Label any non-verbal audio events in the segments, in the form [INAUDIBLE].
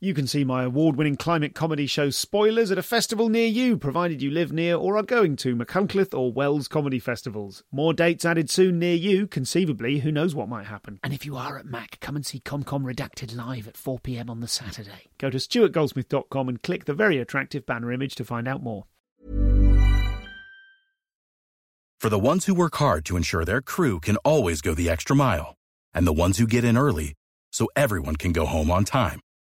You can see my award winning climate comedy show Spoilers at a festival near you, provided you live near or are going to Machynlleth or Wells comedy festivals. More dates added soon near you, conceivably, who knows what might happen. And if you are at Mac, come and see ComCom Redacted live at 4pm on the Saturday. Go to stuartgoldsmith.com and click the very attractive banner image to find out more. For the ones who work hard to ensure their crew can always go the extra mile, and the ones who get in early so everyone can go home on time,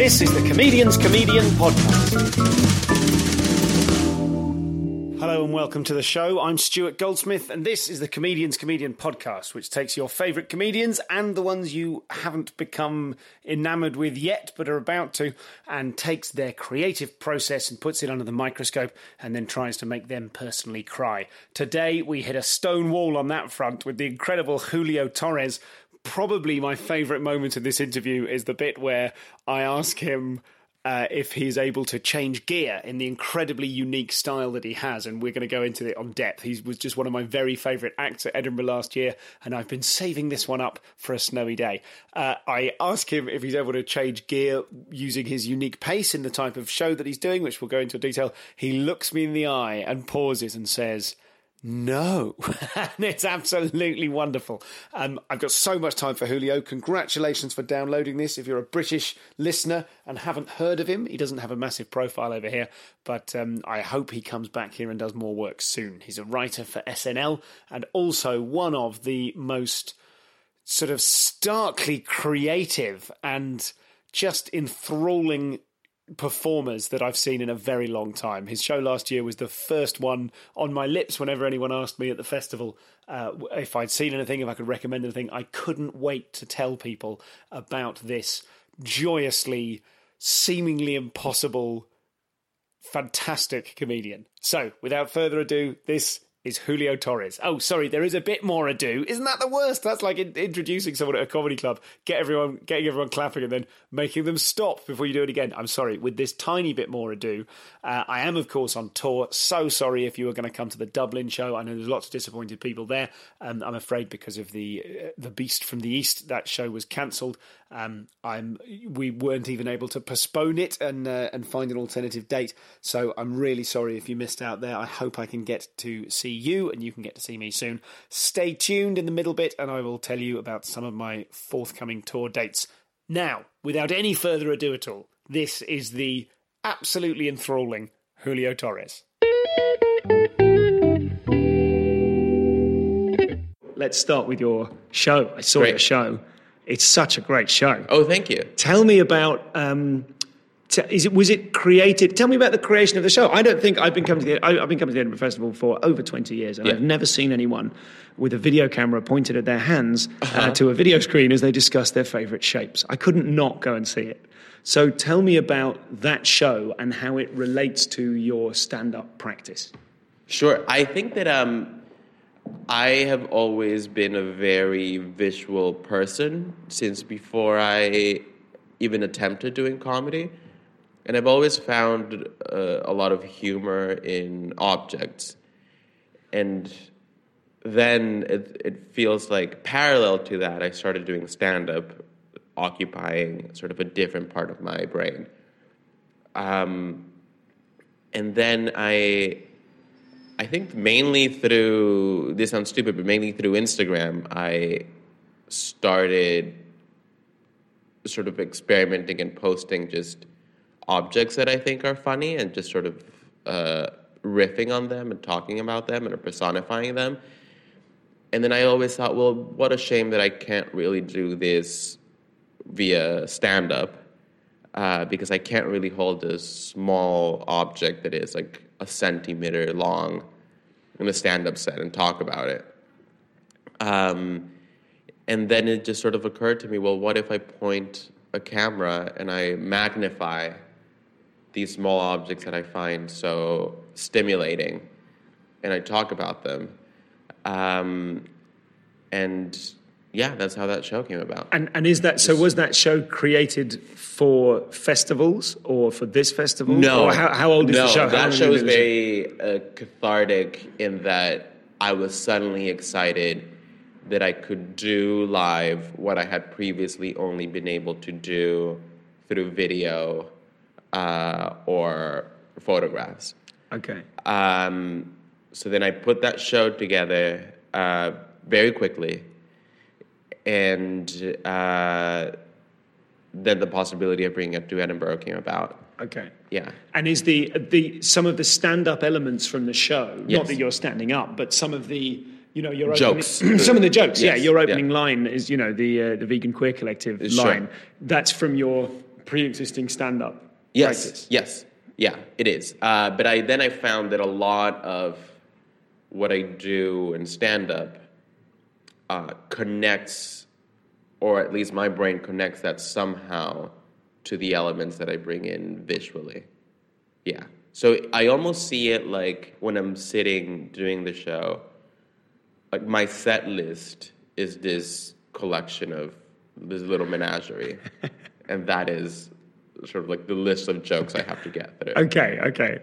This is the Comedian's Comedian Podcast. Hello and welcome to the show. I'm Stuart Goldsmith, and this is the Comedian's Comedian Podcast, which takes your favourite comedians and the ones you haven't become enamoured with yet but are about to, and takes their creative process and puts it under the microscope and then tries to make them personally cry. Today, we hit a stone wall on that front with the incredible Julio Torres probably my favourite moment of this interview is the bit where I ask him uh, if he's able to change gear in the incredibly unique style that he has, and we're going to go into it on depth. He was just one of my very favourite acts at Edinburgh last year, and I've been saving this one up for a snowy day. Uh, I ask him if he's able to change gear using his unique pace in the type of show that he's doing, which we'll go into detail. He looks me in the eye and pauses and says, no, [LAUGHS] and it's absolutely wonderful. Um, I've got so much time for Julio. Congratulations for downloading this. If you're a British listener and haven't heard of him, he doesn't have a massive profile over here, but um, I hope he comes back here and does more work soon. He's a writer for SNL and also one of the most sort of starkly creative and just enthralling performers that I've seen in a very long time. His show last year was the first one on my lips whenever anyone asked me at the festival uh, if I'd seen anything, if I could recommend anything. I couldn't wait to tell people about this joyously, seemingly impossible, fantastic comedian. So, without further ado, this is Julio Torres. Oh, sorry, there is a bit more ado. Isn't that the worst? That's like in- introducing someone at a comedy club, get everyone, getting everyone clapping, and then making them stop before you do it again. I'm sorry. With this tiny bit more ado, uh, I am of course on tour. So sorry if you were going to come to the Dublin show. I know there's lots of disappointed people there. Um, I'm afraid because of the uh, the Beast from the East, that show was cancelled. Um, I'm we weren't even able to postpone it and uh, and find an alternative date. So I'm really sorry if you missed out there. I hope I can get to see you and you can get to see me soon. Stay tuned in the middle bit, and I will tell you about some of my forthcoming tour dates. Now, without any further ado at all, this is the absolutely enthralling Julio Torres. Let's start with your show. I saw Great. your show. It's such a great show. Oh, thank you. Tell me about. Um, t- is it was it created? Tell me about the creation of the show. I don't think I've been coming to the I, I've been coming to the Edinburgh Festival for over twenty years, and Yeah. I've never seen anyone with a video camera pointed at their hands uh Uh-huh. to a video screen as they discuss their favourite shapes. I couldn't not go and see it. So tell me about that show and how it relates to your stand-up practice. Sure. I think that um, I have always been a very visual person since before I even attempted doing comedy. And I've always found uh, a lot of humor in objects. And then it, it feels like parallel to that, I started doing stand up, occupying sort of a different part of my brain. Um, and then I I think mainly through this sounds stupid, but mainly through Instagram, I started sort of experimenting and posting just objects that I think are funny and just sort of uh, riffing on them and talking about them and personifying them. And then I always thought, well, what a shame that I can't really do this via stand up uh, because I can't really hold a small object that is like a centimeter long in a stand-up set and talk about it. Um, and then it just sort of occurred to me, well, what if I point a camera and I magnify these small objects that I find so stimulating, and I talk about them. Um, and yeah, that's how that show came about. And and is that so? Was that show created for festivals or for this festival? No. Or how, how old is no, the show? How that show was been doing the very uh, cathartic in that I was suddenly excited that I could do live what I had previously only been able to do through video uh, or photographs. Okay. Um, so then I put that show together uh, very quickly, and uh, then the possibility of bringing it to Edinburgh came about. Okay. Yeah. And is the the some of the stand up elements from the show? Not that you're standing up, but some of the you know your Jokes. Opening, [CLEARS THROAT] some of the jokes. yeah, Yes, your yeah. opening line is you know the uh, the vegan queer collective Sure. line. That's from your pre-existing stand up Yes, practice. yes, yeah, it is. Uh, but I then I found that a lot of what I do in stand up uh, connects, or at least my brain connects that somehow to the elements that I bring in visually. Yeah. So I almost see it like when I'm sitting doing the show, like my set list is this collection of this little menagerie. [LAUGHS] and that is sort of like the list of jokes I have to get through. Okay. Okay.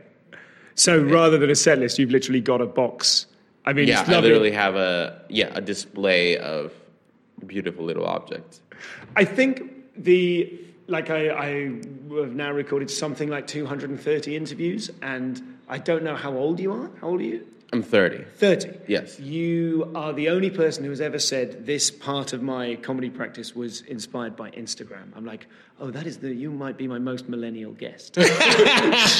So rather than a set list, you've literally got a box. I mean, Yeah, I literally have a yeah, a display of beautiful little objects. I think the like I, I have now recorded something like 230 interviews, and I don't know how old you are. How old are you? I'm 30. 30. Yes. You are the only person who has ever said this part of my comedy practice was inspired by Instagram. I'm like, oh, that is the, you might be my most millennial guest. [LAUGHS] sure.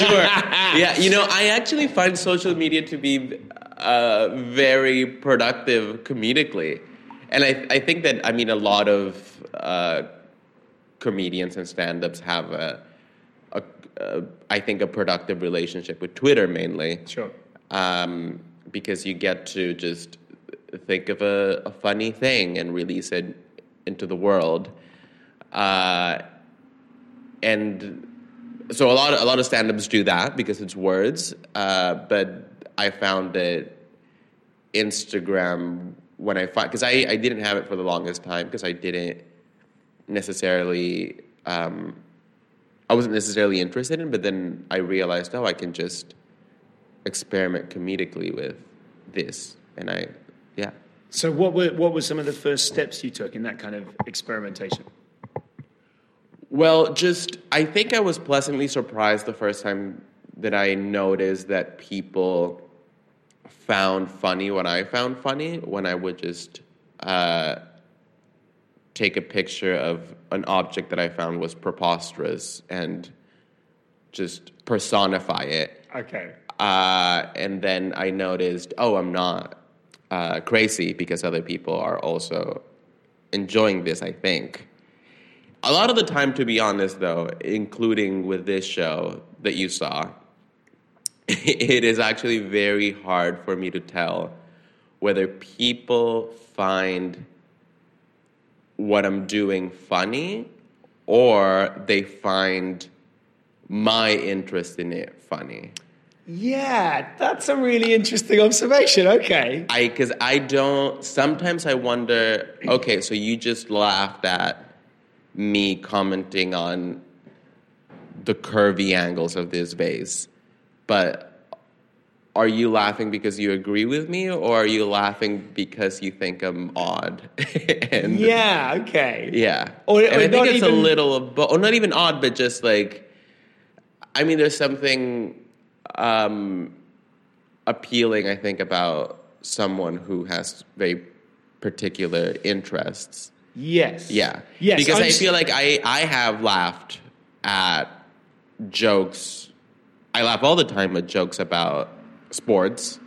yeah, you know, I actually find social media to be uh, very productive comedically. And I, I think that, I mean, a lot of uh, comedians and stand ups have a, a, a, I think, a productive relationship with Twitter mainly. sure. um, because you get to just think of a, a funny thing and release it into the world. Uh, and so a lot of, a lot of stand-ups do that because it's words. Uh, but I found that Instagram when I find because I, I didn't have it for the longest time because I didn't necessarily um, I wasn't necessarily interested in, but then I realized oh I can just experiment comedically with this, and I yeah. So, what were, what were some of the first steps you took in that kind of experimentation? Well, just I think I was pleasantly surprised the first time that I noticed that people found funny what I found funny when I would just uh, take a picture of an object that I found was preposterous and just personify it. Okay. Uh, and then I noticed, oh, I'm not uh, crazy because other people are also enjoying this, I think. A lot of the time, to be honest, though, including with this show that you saw, [LAUGHS] it is actually very hard for me to tell whether people find what I'm doing funny or they find my interest in it funny. Yeah, that's a really interesting observation. Okay. I because I don't. Sometimes I wonder. Okay, so you just laughed at me commenting on the curvy angles of this vase, but are you laughing because you agree with me, or are you laughing because you think I'm odd? [LAUGHS] and Yeah, okay. yeah. Or- and I think it's a little, of bo- or not even odd, but just like, I mean, there's something um, appealing, I think, about someone who has very particular interests. Yes. Yeah. Yes. Because I'm I feel like I, I have laughed at jokes. I laugh all the time at jokes about sports.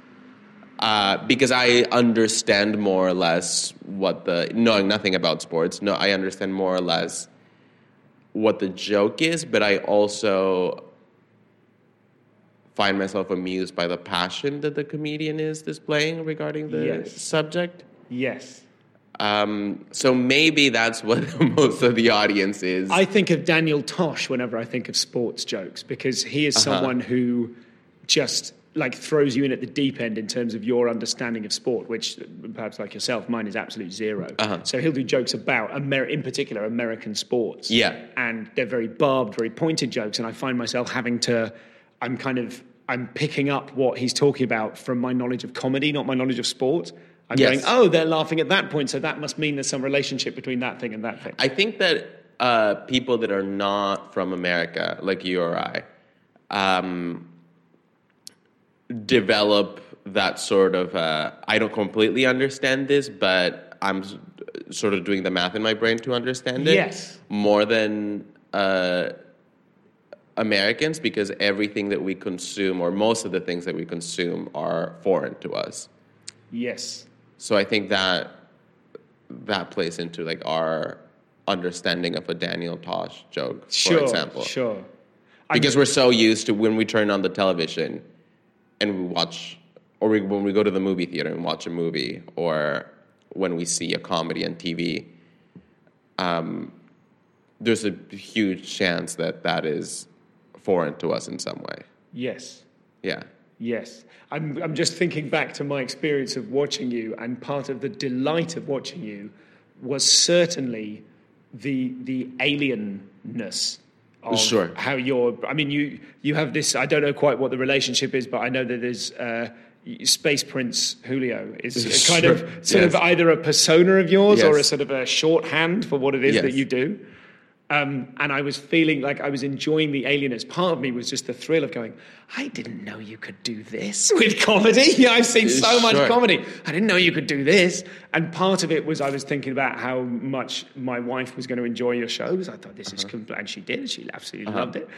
Uh, because I understand more or less what the knowing nothing about sports. No, I understand more or less what the joke is, but I also find myself amused by the passion that the comedian is displaying regarding the Yes. subject. Yes. Um, so maybe that's [LAUGHS] what most of the audience is. I think of Daniel Tosh whenever I think of sports jokes because he is someone who just like throws you in at the deep end in terms of your understanding of sport, which perhaps like yourself, mine is absolute 0 So he'll do jokes about, Amer- in particular, American sports. Yeah. and they're very barbed, very pointed jokes, and I find myself having to. I'm kind of I'm picking up what he's talking about from my knowledge of comedy, not my knowledge of sport. I'm Yes. going, oh, they're laughing at that point, so that must mean there's some relationship between that thing and that thing. I think that uh, people that are not from America, like you or I, um, develop that sort of. Uh, I don't completely understand this, but I'm sort of doing the math in my brain to understand it. Yes. more than. Uh, Americans, because everything that we consume, or most of the things that we consume, are foreign to us. yes. So I think that that plays into like our understanding of a Daniel Tosh joke, for Sure, example. Sure. Because we're so used to when we turn on the television and we watch, or we, when we go to the movie theater and watch a movie, or when we see a comedy on TV, um, there's a huge chance that that is foreign to us in some way. Yes. Yeah. Yes. I'm, I'm just thinking back to my experience of watching you, and part of the delight of watching you was certainly the, the alienness of Sure. how you're. I mean, you, you have this, I don't know quite what the relationship is, but I know that there's. Uh, Space Prince Julio is a kind Sure. of sort of either a persona of yours or a sort of a shorthand for what it is that you do. Um, and I was feeling like I was enjoying the alienness. Part of me was just the thrill of going, I didn't know you could do this [LAUGHS] with comedy. [LAUGHS] Yeah, I've seen so much Sure. comedy. I didn't know you could do this. And part of it was I was thinking about how much my wife was going to enjoy your shows. I thought this is compl- and she did. She absolutely loved it.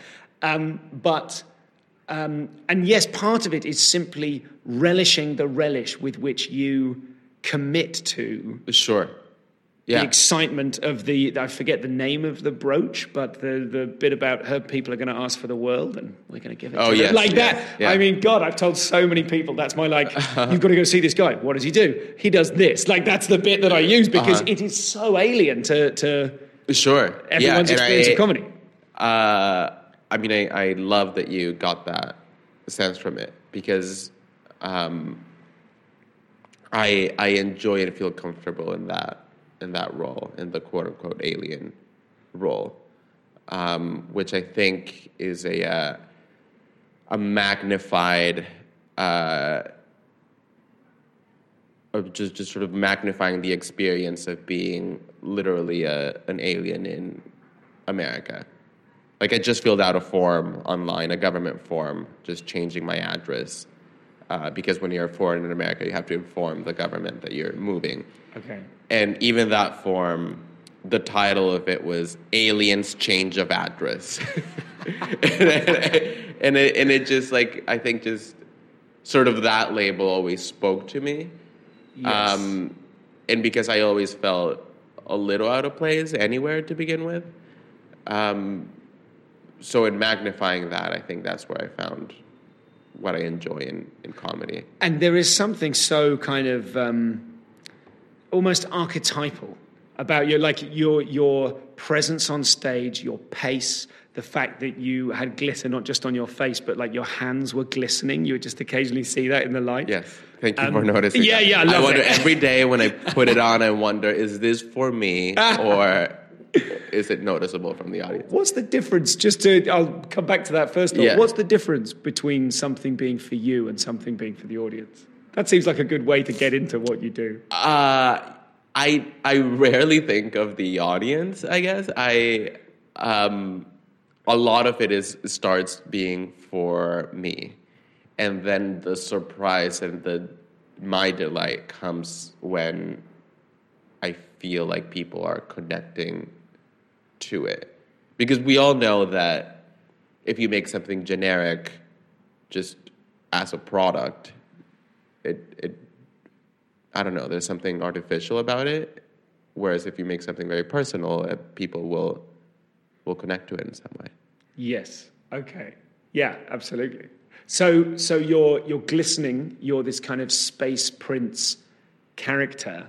Um, but um, and yes, part of it is simply relishing the relish with which you commit to Sure. Yeah. the excitement of the I forget the name of the brooch, but the the bit about her people are going to ask for the world and we're going to give it. Oh, yes, like yeah, that. yeah. I mean, God, I've told so many people that's my like. [LAUGHS] You've got to go see this guy. What does he do? He does this. Like that's the bit that I use because Uh-huh. it is so alien to to Sure. everyone's yeah, experience I, of comedy. Uh, I mean, I, I love that you got that sense from it because um, I I enjoy and feel comfortable in that in that role in the quote unquote alien role, um, which I think is a uh, a magnified. Uh, of just, just sort of magnifying the experience of being literally a, an alien in America. Like I just filled out a form online, a government form, just changing my address. Uh, because when you're foreign in America, you have to inform the government that you're moving. Okay. And even that form, the title of it was Aliens Change of Address. [LAUGHS] and, it, and it just like, I think just sort of that label always spoke to me. Yes. Um, and because I always felt a little out of place anywhere to begin with. Um, so in magnifying that, I think that's where I found what I enjoy in, in comedy. and there is something so kind of um, almost archetypal about your like your your presence on stage, your pace, the fact that you had glitter not just on your face, but like your hands were glistening. You would just occasionally see that in the light. Yes, thank you Um, for noticing. yeah, that. yeah, I love wonder it. every day when I put it on, I wonder, is this for me [LAUGHS] or is it noticeable from the audience? What's the difference? Just to, I'll come back to that first. Thought. Yeah. What's the difference between something being for you and something being for the audience? That seems like a good way to get into what you do. Uh, I I rarely think of the audience. I guess I um, a lot of it is starts being for me, and then the surprise and the my delight comes when I feel like people are connecting to it, because we all know that if you make something generic, just as a product, it it I don't know, there's something artificial about it. Whereas if you make something very personal, uh, people will will connect to it in some way. Yes. Okay. Yeah, absolutely. So, so you're you're glistening. You're this kind of space prince character,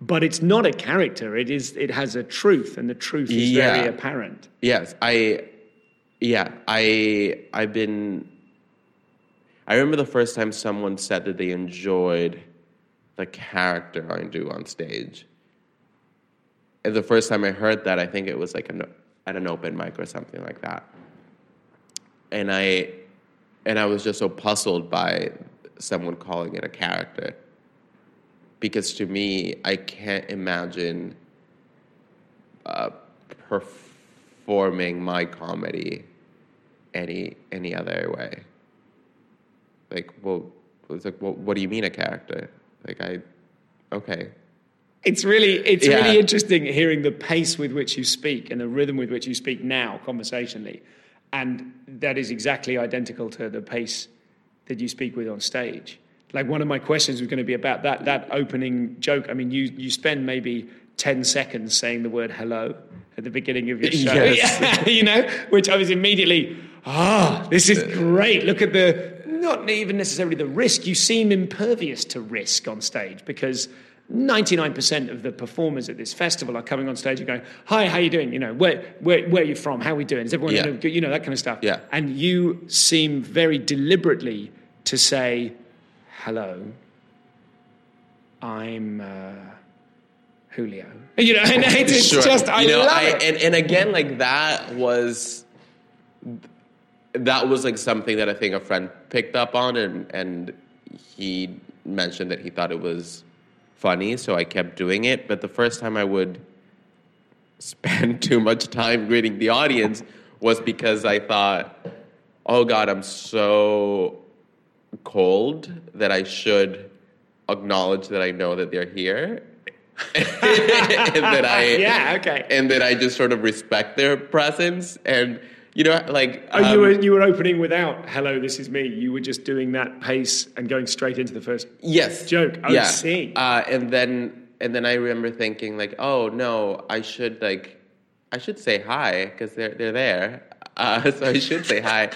but it's not a character. It is. It has a truth, and the truth is Yeah. very apparent. Yes, I. Yeah, I. I've been. I remember the first time someone said that they enjoyed the character I do on stage. And the first time I heard that, I think it was like an, at an open mic or something like that. And I, and I was just so puzzled by someone calling it a character, because to me, I can't imagine uh, performing my comedy any any other way. Like, well, it's like, well, what do you mean a character? Like, I, okay, It's really it's Yeah. really interesting hearing the pace with which you speak and the rhythm with which you speak now conversationally, and that is exactly identical to the pace that you speak with on stage. Like one of my questions was going to be about that that opening joke. I mean, you you spend maybe ten seconds saying the word hello at the beginning of your show, Yes. [LAUGHS] you know, which I was immediately ah, this is great. Look at the not even necessarily the risk. You seem impervious to risk on stage because 99% of the performers at this festival are coming on stage and going, "Hi, how you doing? You know, where where where are you from? How are we doing? Is everyone Yeah. doing good? You know that kind of stuff." Yeah. And you seem very deliberately to say, "Hello, I'm." Uh, Julio, [LAUGHS] you know, and it's Sure. just I you know, love I, it. And, and again, like that was that was like something that I think a friend picked up on, and and he mentioned that he thought it was funny, so I kept doing it. But the first time I would spend [LAUGHS] too much time greeting the audience was because I thought, oh God, I'm so cold that I should acknowledge that I know that they're here. [LAUGHS] and that I [LAUGHS] Yeah, okay. and that I just sort of respect their presence and you know like Oh, you um, were you were opening without "Hello, this is me." You were just doing that pace and going straight into the first. yes joke. Oh, yeah see. uh, and then and then I remember thinking like oh no I should like I should say hi because they're they're there uh, [LAUGHS] so I should say hi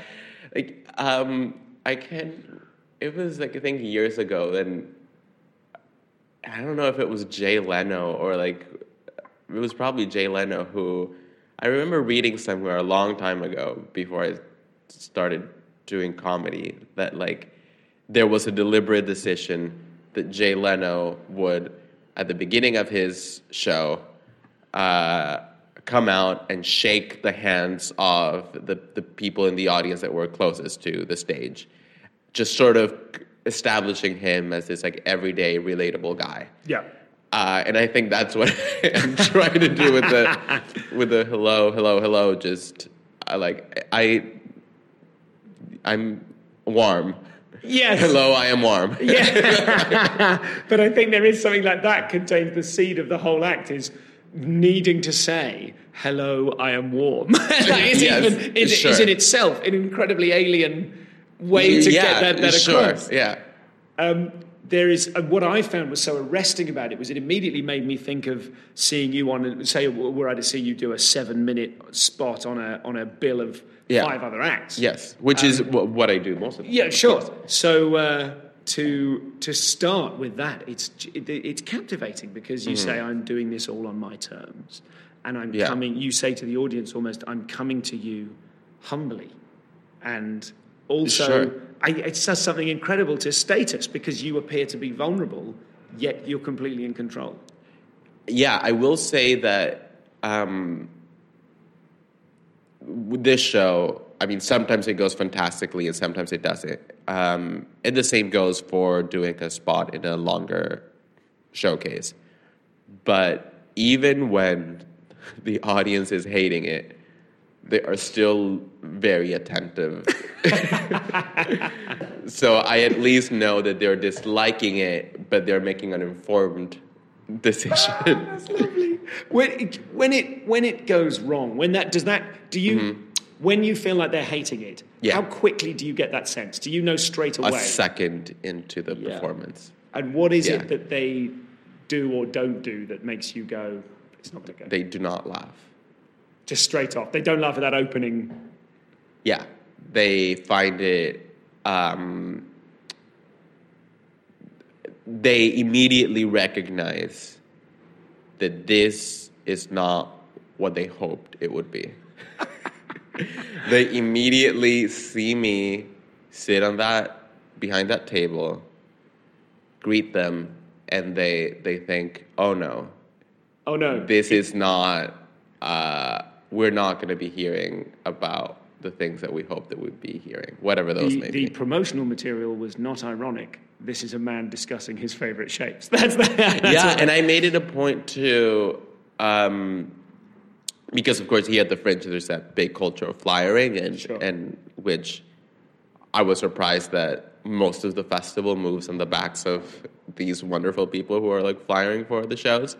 like um I can it was like I think years ago then I don't know if it was Jay Leno or like it was probably Jay Leno who I remember reading somewhere a long time ago before I started doing comedy that like there was a deliberate decision that Jay Leno would at the beginning of his show uh, come out and shake the hands of the, the people in the audience that were closest to the stage just sort of establishing him as this like everyday relatable guy Yeah. uh, and I think that's what [LAUGHS] I'm trying to do with the [LAUGHS] with the hello, hello, hello. Just I like I I'm warm. Yes. Hello, I am warm. [LAUGHS] Yeah. but I think there is something like that contains the seed of the whole act is needing to say hello i am warm that is Yes, even is, sure. is in itself an incredibly alien way to yeah, get that, that sure. across Yeah. um, there is uh, what I found was so arresting about it was it immediately made me think of seeing you on say were I to see you do a seven minute spot on a on a bill of Yeah. five other acts Yes, which is wh- what I do most of Um, yeah sure course. so uh, to to start with that it's it, it's captivating because you say I'm doing this all on my terms and I'm Mm-hmm. Yeah. coming you say to the audience almost I'm coming to you humbly and also Sure. I, it says something incredible to status because you appear to be vulnerable, yet you're completely in control. yeah, I will say that um, with this show, I mean, sometimes it goes fantastically and sometimes it doesn't. Um, and the same goes for doing a spot in a longer showcase. But even when [LAUGHS] the audience is hating it, they are still very attentive. [LAUGHS] so I at least know that they're disliking it, but they're making an informed decision. [LAUGHS] When it, when it when it goes wrong, when that does that do you when you feel like they're hating it, Mm-hmm. Yeah. how quickly do you get that sense? Do you know straight away? a second into the Yeah. performance. And what is Yeah. it that they do or don't do that makes you go, it's not going to go? They do not laugh. Just straight off. They don't laugh at that opening. Yeah, they find it um, they immediately recognize that this is not what they hoped it would be. [LAUGHS] they immediately see me sit on that behind that table, greet them, and they they think, "Oh no, Oh no. this is not. Uh, we're not going to be hearing about the things that we hope that we'd be hearing, whatever those the, may the be." The promotional material was not ironic. This is a man discussing his favorite shapes. [LAUGHS] That's, the, that's yeah, and I made it a point to, um, because of course he had the Fringe there's that big culture of flyering, and Sure. and which I was surprised that most of the festival moves on the backs of these wonderful people who are like flyering for the shows,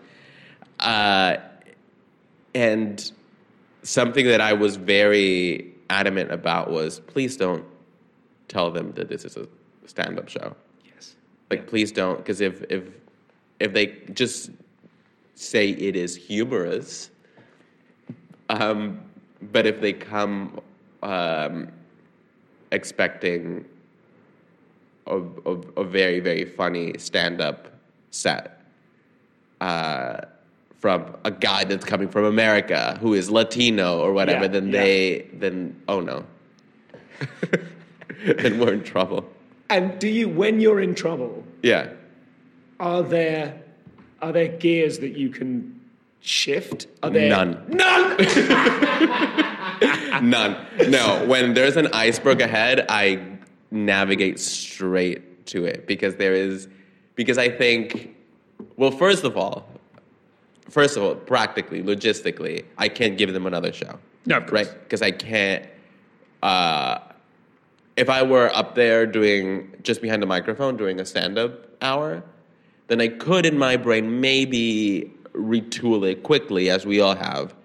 uh, and something that I was very adamant about was please don't tell them that this is a stand-up show. yes. Like, please don't, because if if if they just say it is humorous, um, but if they come um, expecting a, a, a very very funny stand up set uh, from a guy that's coming from America who is Latino or whatever, Yeah, then yeah. they then oh no, [LAUGHS] then we're in trouble. And do you, when you're in trouble, Yeah. are there are there gears that you can shift? Are there None. None. [LAUGHS] None. No. When there's an iceberg ahead, I navigate straight to it because there is because I think well, first of all, first of all, practically, logistically, I can't give them another show. No, of course. right? Because I can't. Uh, if I were up there doing just behind the microphone doing a stand-up hour, then I could, in my brain, maybe retool it quickly, as we all have,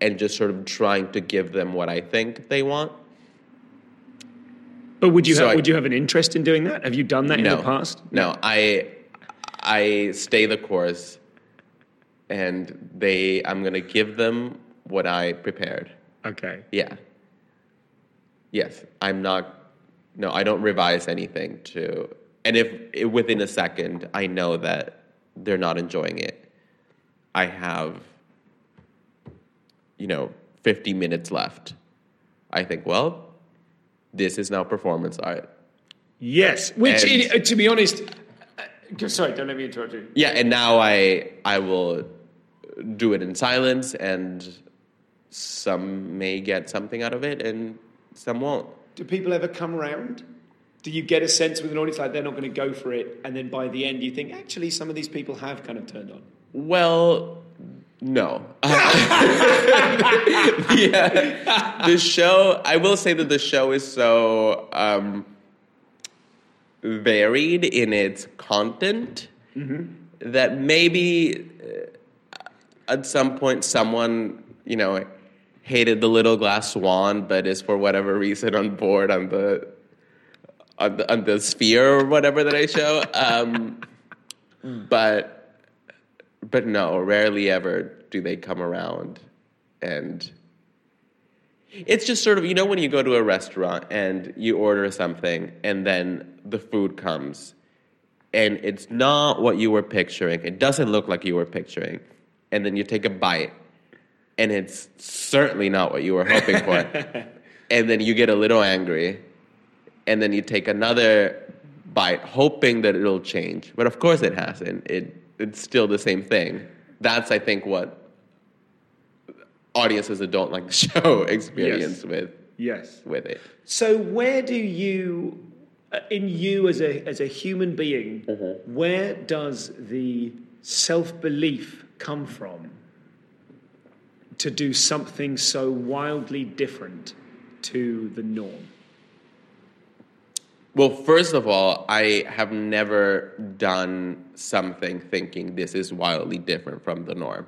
and just sort of trying to give them what I think they want. But would you So have, I- would you have an interest in doing that? Have you done that in the past? No, I I stay the course, and they I'm gonna give them what I prepared. Okay. Yeah. Yes, I'm not. No, I don't revise anything to. And if, if within a second I know that they're not enjoying it, I have, you know, 50 minutes left. I think, well, this is now performance art. Yes. Which, And- in, to be honest, uh, sorry, don't let me interrupt you. Yeah, and now I I will do it in silence, and some may get something out of it, and some won't. Do people ever come around? Do you get a sense with an audience like they're not going to go for it, and then by the end you think actually some of these people have kind of turned on? Well, no. [LAUGHS] yeah, the show. I will say that the show is so um, varied in its content that maybe uh, at some point someone you know hated the little glass swan, but is for whatever reason on board on the on the, on the sphere or whatever that I show. Um, but but no, rarely ever do they come around and it's just sort of you know when you go to a restaurant and you order something and then the food comes and it's not what you were picturing. It doesn't look like you were picturing. And then you take a bite and it's certainly not what you were hoping for. [LAUGHS] and then you get a little angry and then you take another bite hoping that it'll change. But of course it hasn't. It it's still the same thing. That's I think what audiences that don't like the show [LAUGHS] experience Yes. with Yes. with it. So where do you, uh, in you as a as a human being, where does the self belief come from to do something so wildly different to the norm? Well, first of all, I have never done something thinking this is wildly different from the norm.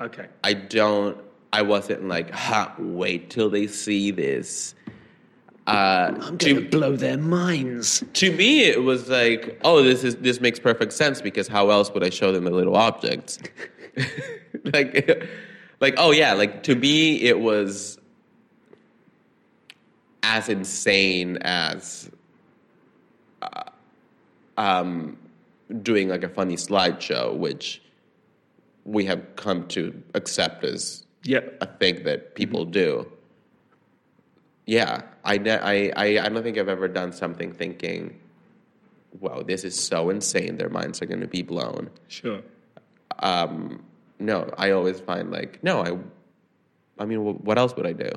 Okay. I don't. I wasn't like, ha, wait till they see this. Uh, I'm going to blow their minds. to me it was like oh this is this makes perfect sense because how else would i show them the little objects [LAUGHS] [LAUGHS] like like oh yeah like to me it was as insane as uh, um, doing like a funny slideshow, which we have come to accept as Yeah. a thing that people do. Yeah, I, I, I, I don't think I've ever done something thinking, wow, this is so insane, their minds are going to be blown. Sure. No, I always find like, no, I, I mean, what else would I do?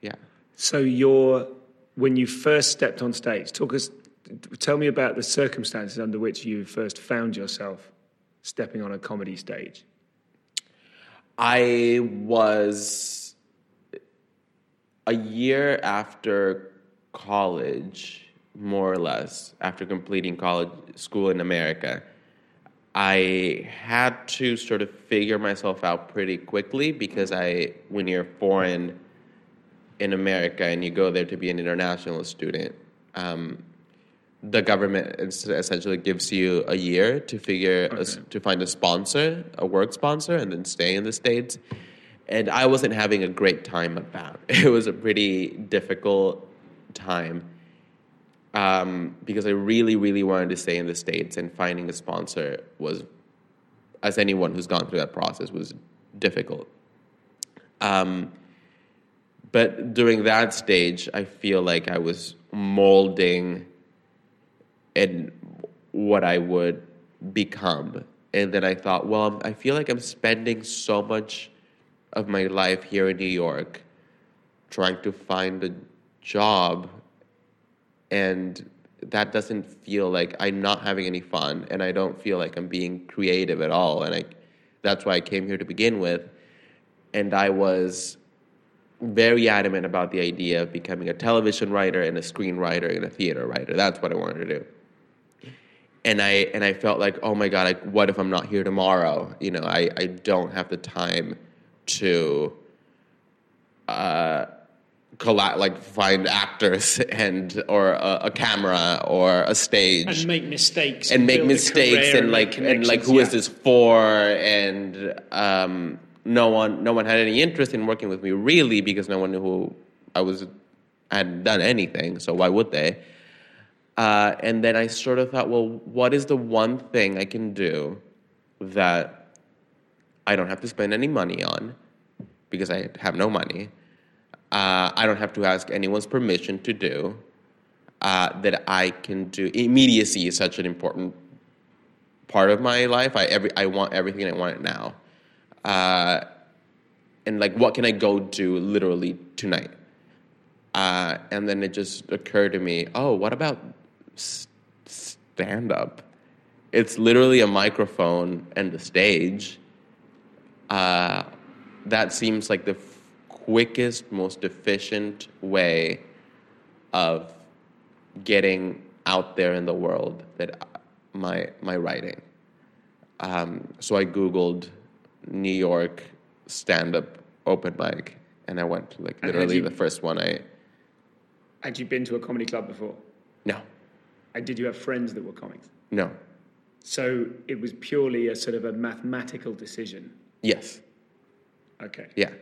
Yeah. So you're when you first stepped on stage, talk us tell me about the circumstances under which you first found yourself stepping on a comedy stage. I was a year after college, more or less, after completing college school in America. I had to sort of figure myself out pretty quickly because I, when you're foreign in America and you go there to be an international student, um, the government essentially gives you a year to figure a s to find a sponsor, a work sponsor, and then stay in the states. And I wasn't having a great time about. that. [LAUGHS] It was a pretty difficult time um, because I really, really wanted to stay in the states, and finding a sponsor was, as anyone who's gone through that process, was difficult. Um, but during that stage, I feel like I was molding in what I would become. And then I thought, well, I feel like I'm spending so much of my life here in New York trying to find a job, and that doesn't feel like I'm not having any fun, and I don't feel like I'm being creative at all. And I, that's why I came here to begin with. And I was very adamant about the idea of becoming a television writer and a screenwriter and a theater writer. That's what I wanted to do. And I and I felt like, oh my god, like, what if I'm not here tomorrow? You know, I, I don't have the time to uh, colla- like find actors and or a, a camera or a stage. And make mistakes and make mistakes and like and like who is this for? And um, no one no one had any interest in working with me really because no one knew who I was I hadn't done anything so why would they? Uh, and then I sort of thought well what is the one thing I can do that I don't have to spend any money on because I have no money uh, I don't have to ask anyone's permission to do uh, that I can do. Immediacy is such an important part of my life. I every I want everything. I want it now. Uh, and like, what can I go do literally tonight? Uh, and then it just occurred to me, oh, what about stand up? It's literally a microphone and a stage. Uh, that seems like the quickest, most efficient way of getting out there in the world that my my writing. Um, so I googled New York stand up open mic, and I went to like literally you- the first one. I Had you been to a comedy club before? no And did you have friends that were comics? no So it was purely a sort of a mathematical decision. yes Okay. yeah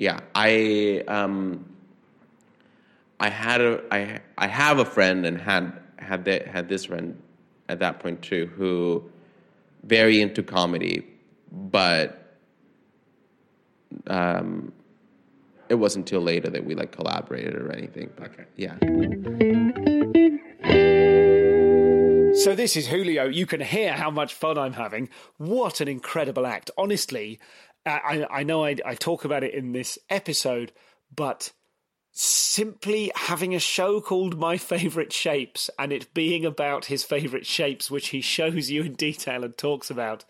yeah I um I had a I I have a friend and had had that had this friend at that point too who very into comedy, but um, it wasn't until later that we like collaborated or anything. But, Okay. Yeah. So this is Julio. You can hear how much fun I'm having. What an incredible act! Honestly, I, I know I, I talk about it in this episode, but simply having a show called My Favorite Shapes and it being about his favorite shapes, which he shows you in detail and talks about,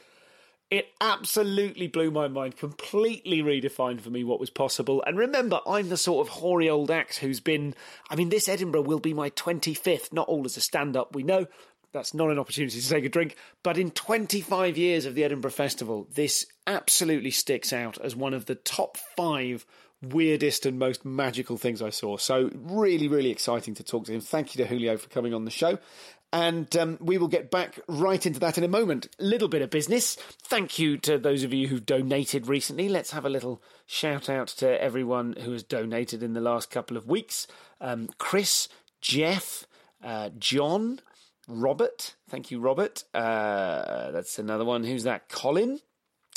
it absolutely blew my mind, completely redefined for me what was possible. And remember, I'm the sort of hoary old act who's been. I mean, this Edinburgh will be my 25th, not all as a stand up, we know. That's not an opportunity to take a drink. But in 25 years of the Edinburgh Festival, this absolutely sticks out as one of the top five weirdest and most magical things I saw. So, really, really exciting to talk to him. Thank you to Julio for coming on the show. And um, we will get back right into that in a moment. Little bit of business. Thank you to those of you who've donated recently. Let's have a little shout out to everyone who has donated in the last couple of weeks. Um, Chris, Jeff, uh, John, Robert. Thank you, Robert. Uh, that's another one. Who's that? Colin.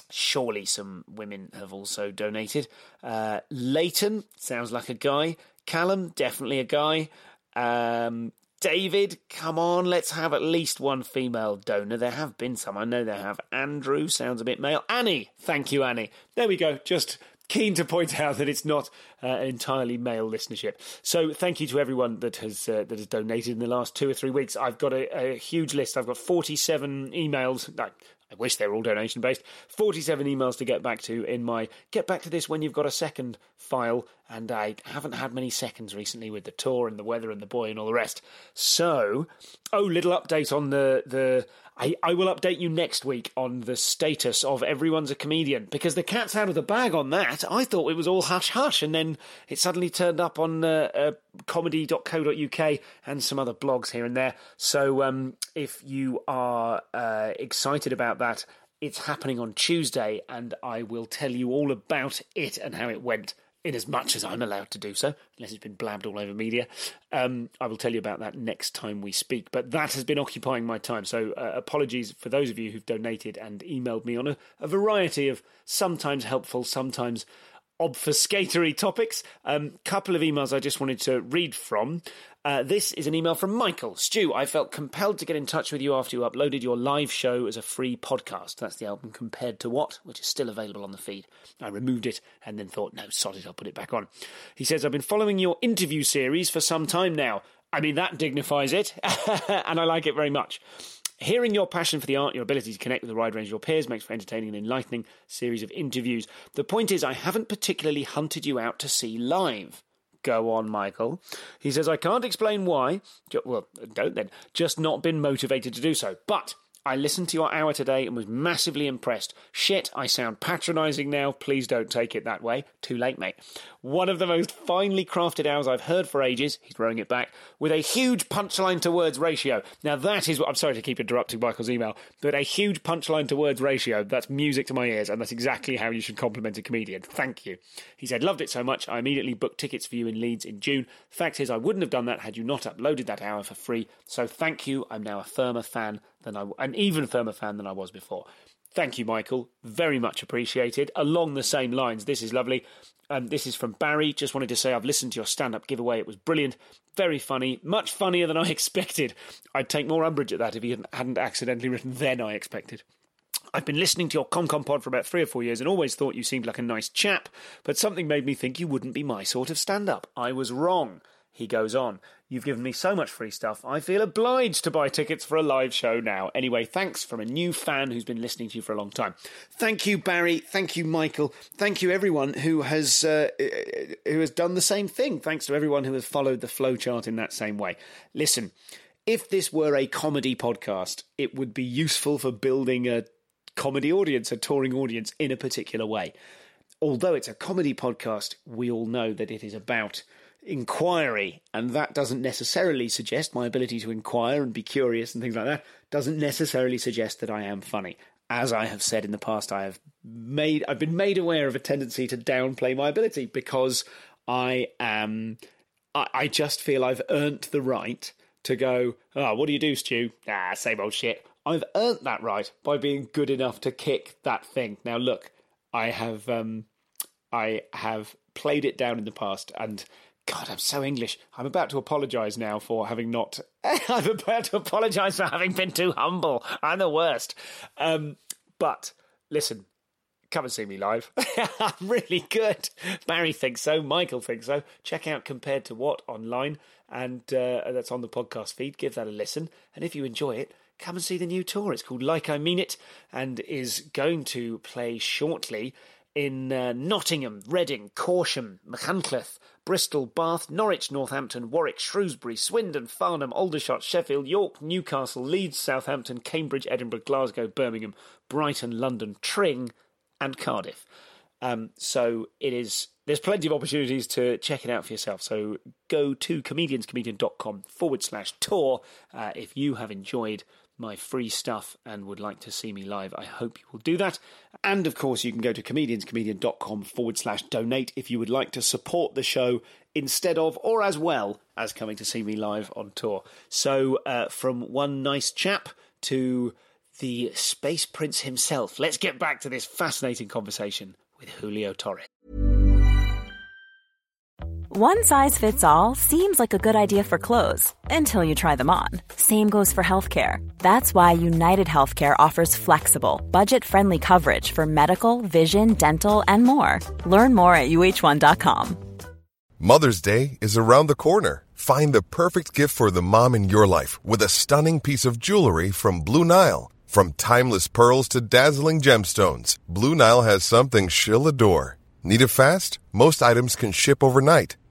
Surely some women have also donated. Uh, Leighton sounds like a guy. Callum, definitely a guy. Um, David, come on, let's have at least one female donor. There have been some, I know there have. Andrew sounds a bit male. Annie, thank you, Annie. There we go. Just keen to point out that it's not uh, entirely male listenership. So thank you to everyone that has uh, that has donated in the last two or three weeks. I've got a, a huge list. I've got forty-seven emails. I wish they were all donation based. 47 emails to get back to in my get back to this when you've got a second file, and I haven't had many seconds recently with the tour and the weather and the boy and all the rest. So, oh, little update on the the I, I will update you next week on the status of Everyone's a Comedian because the cat's out of the bag on that. I thought it was all hush hush, and then it suddenly turned up on uh, uh, comedy.co.uk and some other blogs here and there. So um, if you are uh, excited about that, it's happening on Tuesday, and I will tell you all about it and how it went in as much as I'm allowed to do so, unless it's been blabbed all over media. Um, I will tell you about that next time we speak. But that has been occupying my time. So uh, apologies for those of you who've donated and emailed me on a, a variety of sometimes helpful, sometimes obfuscatory topics. A um, couple of emails I just wanted to read from. Uh, this is an email from Michael. Stu, I felt compelled to get in touch with you after you uploaded your live show as a free podcast. That's the album Compared to What, which is still available on the feed. I removed it and then thought, no, sod it, I'll put it back on. He says, I've been following your interview series for some time now. I mean, that dignifies it, [LAUGHS] and I like it very much. Hearing your passion for the art, your ability to connect with a wide range of your peers makes for entertaining and enlightening series of interviews. The point is, I haven't particularly hunted you out to see live. Go on, Michael. He says, I can't explain why. Well, don't then. Just not been motivated to do so. But I listened to your hour today and was massively impressed. Shit, I sound patronising now. Please don't take it that way. Too late, mate. One of the most finely crafted hours I've heard for ages. He's throwing it back with a huge punchline to words ratio. Now that is what I'm sorry to keep interrupting Michael's email, but a huge punchline to words ratio. That's music to my ears, and that's exactly how you should compliment a comedian. Thank you. He said, loved it so much. I immediately booked tickets for you in Leeds in June. Fact is, I wouldn't have done that had you not uploaded that hour for free. So thank you. I'm now a firmer fan than I, an even firmer fan than I was before. Thank you, Michael. Very much appreciated. Along the same lines, this is lovely. Um, this is from Barry. Just wanted to say I've listened to your stand up giveaway. It was brilliant. Very funny. Much funnier than I [LAUGHS] expected. I'd take more umbrage at that if he hadn't accidentally written than I expected. I've been listening to your ComCom pod for about three or four years and always thought you seemed like a nice chap, but something made me think you wouldn't be my sort of stand up. I was wrong. He goes on, You've given me so much free stuff, I feel obliged to buy tickets for a live show now. Anyway, thanks from a new fan who's been listening to you for a long time. Thank you, Barry. Thank you, Michael. Thank you, everyone who has uh, who has done the same thing. Thanks to everyone who has followed the flowchart in that same way. Listen, if this were a comedy podcast, it would be useful for building a comedy audience, a touring audience in a particular way. Although it's a comedy podcast, we all know that it is about inquiry, and that doesn't necessarily suggest my ability to inquire and be curious and things like that, doesn't necessarily suggest that I am funny. As I have said in the past, I have made I've been made aware of a tendency to downplay my ability because I am I, I just feel I've earned the right to go, oh, what do you do, Stu? Ah, same old shit. I've earned that right by being good enough to kick that thing. Now look, I have um I have played it down in the past and God, I'm so English. I'm about to apologise now for having not. [LAUGHS] I'm about to apologise for having been too humble. I'm the worst. Um, but listen, come and see me live. [LAUGHS] I'm really good. Barry thinks so. Michael thinks so. Check out Compared to What online, and uh, that's on the podcast feed. Give that a listen. And if you enjoy it, come and see the new tour. It's called Like I Mean It and is going to play shortly in uh, Nottingham, Reading, Corsham, Machynlleth, Bristol, Bath, Norwich, Northampton, Warwick, Shrewsbury, Swindon, Farnham, Aldershot, Sheffield, York, Newcastle, Leeds, Southampton, Cambridge, Edinburgh, Glasgow, Birmingham, Brighton, London, Tring, and Cardiff. Um, so it is. There's plenty of opportunities to check it out for yourself. So go to comedianscomedian.com forward slash tour uh, if you have enjoyed my free stuff and would like to see me live. I hope you will do that. And of course, you can go to comedianscomedian.com forward slash donate if you would like to support the show instead of or as well as coming to see me live on tour. So uh, from one nice chap to the space prince himself, let's get back to this fascinating conversation with Julio Torres. One size fits all seems like a good idea for clothes until you try them on. Same goes for healthcare. That's why United Healthcare offers flexible, budget friendly coverage for medical, vision, dental, and more. Learn more at uh1.com. Mother's Day is around the corner. Find the perfect gift for the mom in your life with a stunning piece of jewelry from Blue Nile. From timeless pearls to dazzling gemstones, Blue Nile has something she'll adore. Need it fast? Most items can ship overnight.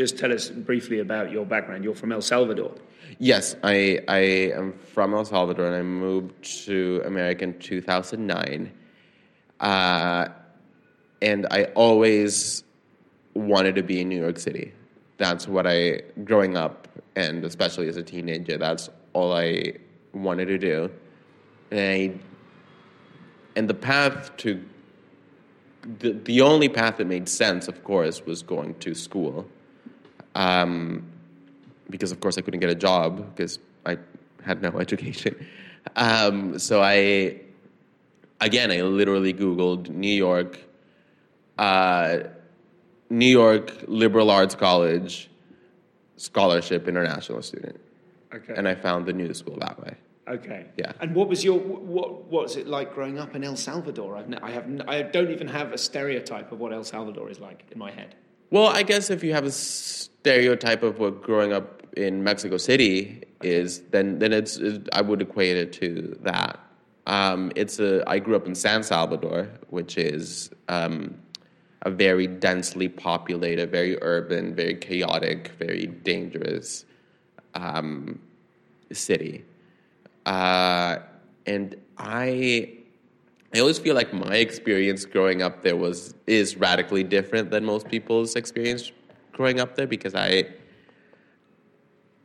Just tell us briefly about your background. You're from El Salvador. Yes, I, I am from El Salvador and I moved to America in 2009. Uh, and I always wanted to be in New York City. That's what I, growing up, and especially as a teenager, that's all I wanted to do. And, I, and the path to, the, the only path that made sense, of course, was going to school. Um, because of course I couldn't get a job because I had no [LAUGHS] education. Um, so I, again, I literally Googled New York, uh, New York Liberal Arts College scholarship international student, Okay. and I found the new school that way. Okay. Yeah. And what was your what what was it like growing up in El Salvador? I've, I have n- I don't even have a stereotype of what El Salvador is like in my head. Well, I guess if you have a stereotype of what growing up in Mexico City is, then then it's it, I would equate it to that. Um, it's a I grew up in San Salvador, which is um, a very densely populated, very urban, very chaotic, very dangerous um, city, uh, and I I always feel like my experience growing up there was is radically different than most people's experience growing up there because I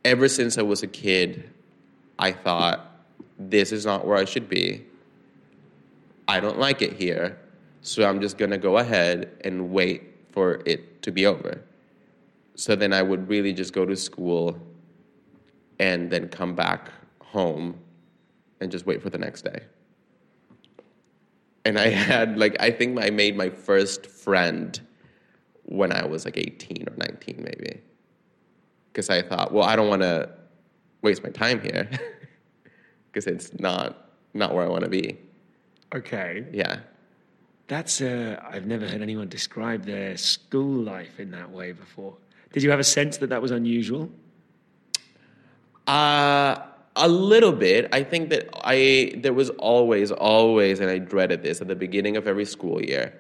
ever since I was a kid I thought this is not where I should be. I don't like it here, so I'm just going to go ahead and wait for it to be over. So then I would really just go to school and then come back home and just wait for the next day and I had like I think I made my first friend when I was like 18 or 19 maybe. Cuz I thought, well, I don't want to waste my time here [LAUGHS] cuz it's not not where I want to be. Okay. Yeah. That's uh, I've never heard anyone describe their school life in that way before. Did you have a sense that that was unusual? Uh a little bit. I think that I there was always, always, and I dreaded this at the beginning of every school year,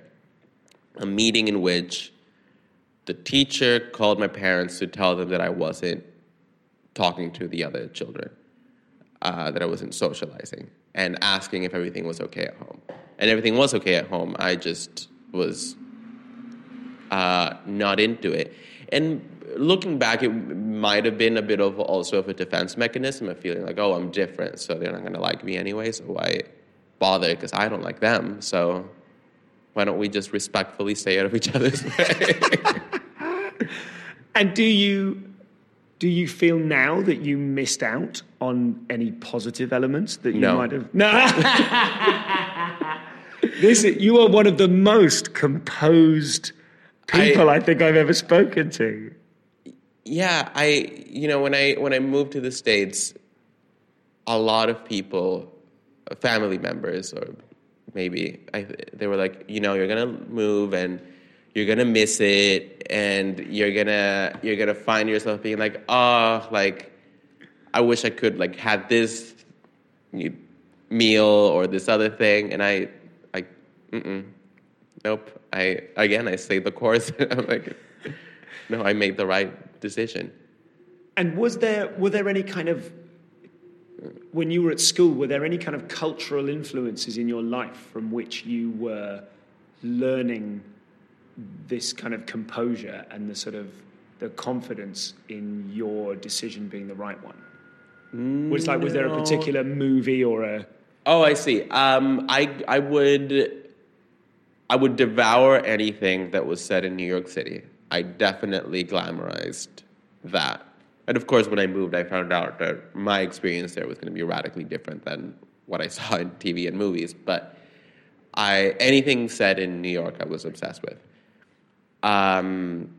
a meeting in which the teacher called my parents to tell them that I wasn't talking to the other children, uh, that I wasn't socializing, and asking if everything was okay at home. And everything was okay at home. I just was uh, not into it. And looking back, it might have been a bit of also of a defense mechanism of feeling like, oh, I'm different, so they're not going to like me anyway, so why bother? Because I don't like them, so why don't we just respectfully stay out of each other's way? [LAUGHS] And do you do you feel now that you missed out on any positive elements that you No. might have? No. [LAUGHS] this is, you are one of the most composed people I, think I've ever spoken to. yeah, I you know when I when I moved to the states, a lot of people, family members or maybe I, they were like, you know, you're gonna move and you're gonna miss it, and you're gonna you're gonna find yourself being like, oh, like I wish I could like have this meal or this other thing, and I, I, mm-mm, nope. I again, I stayed the course. [LAUGHS] I'm like, no, I made the right decision. And was there were there any kind of when you were at school, were there any kind of cultural influences in your life from which you were learning this kind of composure and the sort of the confidence in your decision being the right one? Was like was there a particular movie or a Oh, I see. Um, I I would I would devour anything that was said in New York City. I definitely glamorized that. And of course, when I moved, I found out that my experience there was going to be radically different than what I [LAUGHS] saw in TV and movies. But I anything said in New York, I was obsessed with. Um,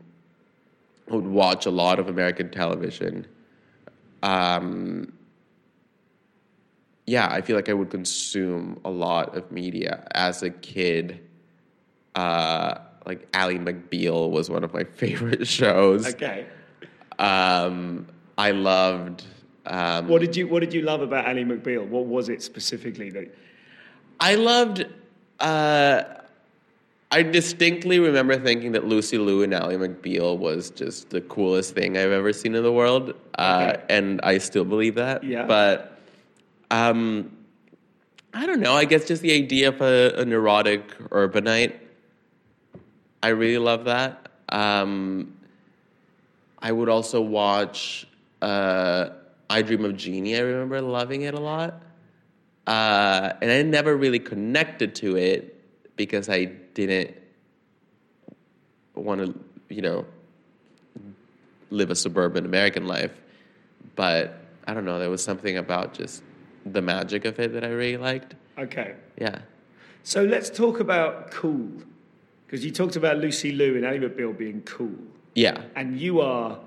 I would watch a lot of American television. Um, yeah, I feel like I would consume a lot of media as a kid. Uh, like Ally McBeal was one of my [LAUGHS] favorite shows. okay? Um, I loved. Um, What did you What did you love about Ally McBeal? What was it specifically that? I loved. Uh, I distinctly remember thinking that Lucy Liu and Ally McBeal was just the coolest thing I've ever seen in the world, uh, Okay. and I still believe that. Yeah. But um, I don't know. I guess just the idea of a, a neurotic urbanite. I really love that. Um, I would also watch uh, I Dream of Jeannie. I remember loving it a lot. Uh, and I never really connected to it because I didn't want to, you know, live a suburban American life. But I don't know, there was something about just the magic of it that I really liked. Okay, Yeah. so let's talk about cool, because you talked about Lucy Liu and McBeal being cool, Yeah. and you are,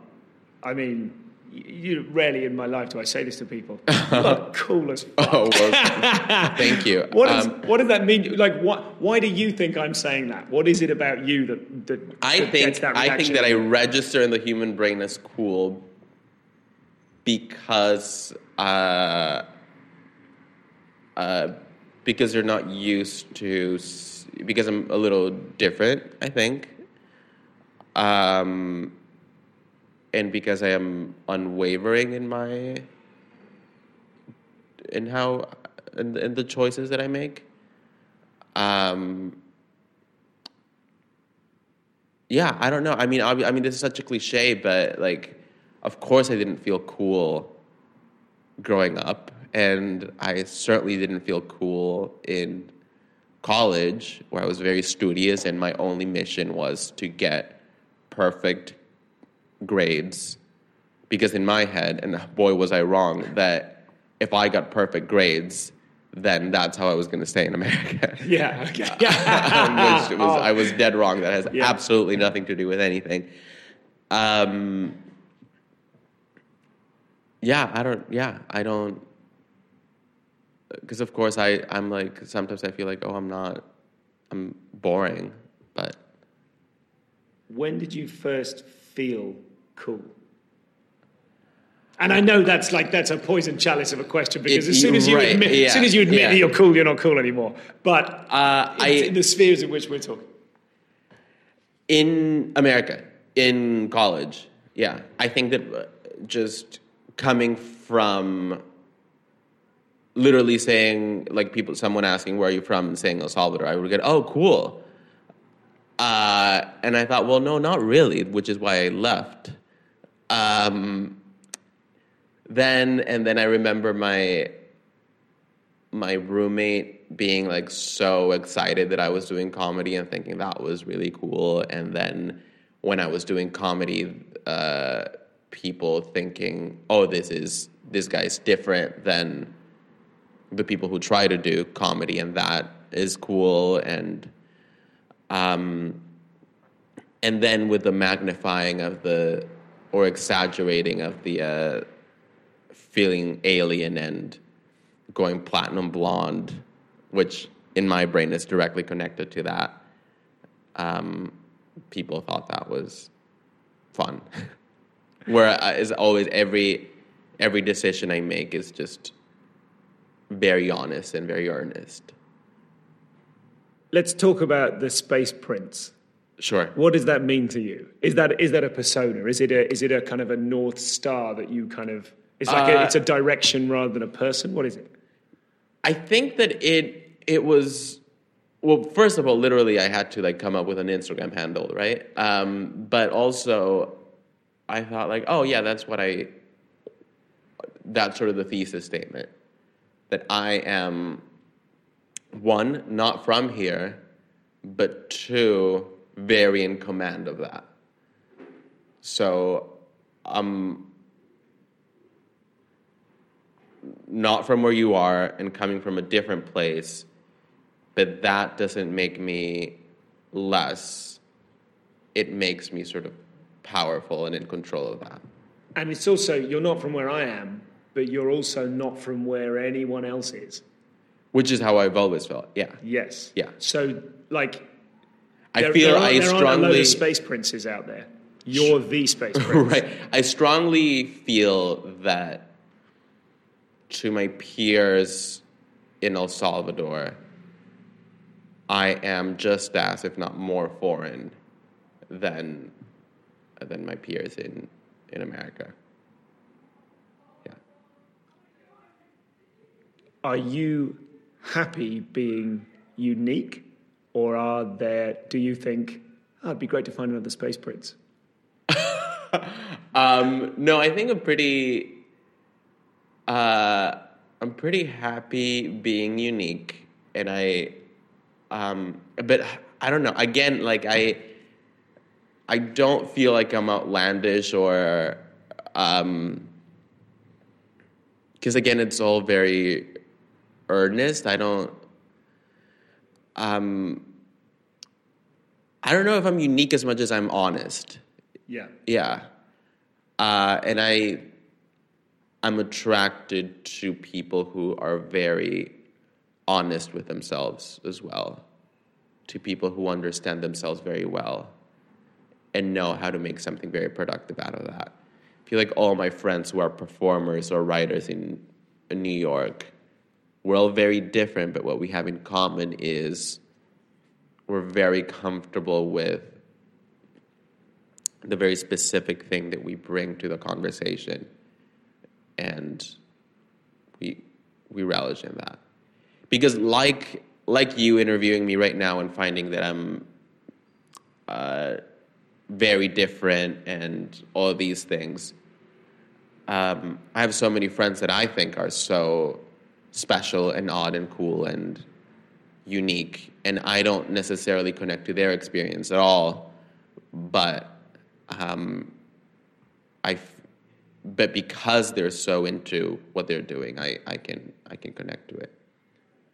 I mean, you, rarely in my life do I say this to people. [LAUGHS] You are cool as fuck. Oh, well, [LAUGHS] thank you. What, is, Um, what does that mean? Like, what, why do you think I'm saying that? What is it about you that, that, I that think that I think that I register in the human brain as cool because uh, uh, because you're not used to because I'm a little different. I think, um, and because I am unwavering in my in how in, in the choices that I make. Um, yeah, I don't know. I mean, obvi- I mean, this is such a cliche, but like, of course, I didn't feel cool growing up, and I certainly didn't feel cool in college, where I was very studious, and my only mission was to get perfect grades, because in my head, and boy, was I wrong, that if I got perfect grades, then that's how I was going to stay in America. [LAUGHS] Yeah, okay. [LAUGHS] which [LAUGHS] was, I was dead wrong. That has Yeah. absolutely nothing to do with anything. Um, yeah, I don't. Yeah, I don't. Because of course I I'm like sometimes I feel like oh I'm not I'm boring, but When did you first feel cool? And I know that's like that's a poison chalice of a question because It- as soon as you right, admit, yeah, as soon as you admit yeah. that you're cool, you're not cool anymore. But Uh, in, I- in the spheres in which we're talking, in America, in college, yeah, I think that uh, just coming from literally saying like people, someone asking where are you from and saying El Salvador, I would get oh cool, uh, and I thought well no not really, which is why I left. Um, then and then I remember my my roommate being like so excited that I was doing comedy and thinking that was really cool. And then when I was doing comedy, uh, people thinking, "Oh, this is this guy's different than the people who try to do comedy," and that is cool. And um, and then with the magnifying of the or exaggerating of the uh, feeling alien and going platinum blonde, which in my brain is directly connected to that. Um, people thought that was fun. [LAUGHS] Where uh, is always every every decision I make is just very honest and very earnest. Let's talk about the space prince. Sure. What does that mean to you? Is that is that a persona? Is it a is it a kind of a north star that you kind of it's like a, Uh, it's a direction rather than a person? What is it? I think that it it was well. First of all, literally, I had to like come up with an Instagram handle, right? Um, but also, I thought like, oh yeah, that's what I. That's sort of the thesis statement that I am one not from here, but two very in command of that. So, I'm not from where you are and coming from a different place, but that doesn't make me less. It makes me sort of powerful and in control of that. And it's also you're not from where I am, but you're also not from where anyone else is. Which is how I've always felt. Yeah. Yes. Yeah. So like I there, feel there, I there aren't a load strongly of space princes out there. You're the space [LAUGHS] prince. right. I strongly feel that to my peers in El Salvador, I am just as, if not more, foreign than than my peers in in America. Are you happy being unique, or are there? Do you think oh, it'd be great to find another space prince? [LAUGHS] Um, no, I think I'm pretty. Uh, I'm pretty happy being unique, and I, um, but I don't know. Again, like I, I don't feel like I'm outlandish or, um, because again, it's all very earnest. I don't. Um, I don't know if I'm unique as much as I'm honest. Yeah. Yeah. Uh, and I, I'm attracted to people who are very honest with themselves as well, to people who understand themselves very well and know how to make something very productive out of that. I feel like all my friends who are performers or writers in, in New York, we're all very different, but what we have in common is we're very comfortable with the very specific thing that we bring to the conversation. And we we relish in that. Because like like you interviewing me right now and finding that i'm uh, very different and all these things um, i have so many friends that i think are so special and odd and cool and unique and i don't necessarily connect to their experience at all but um, I, f- but because they're so into what they're doing, I, I can I can connect to it.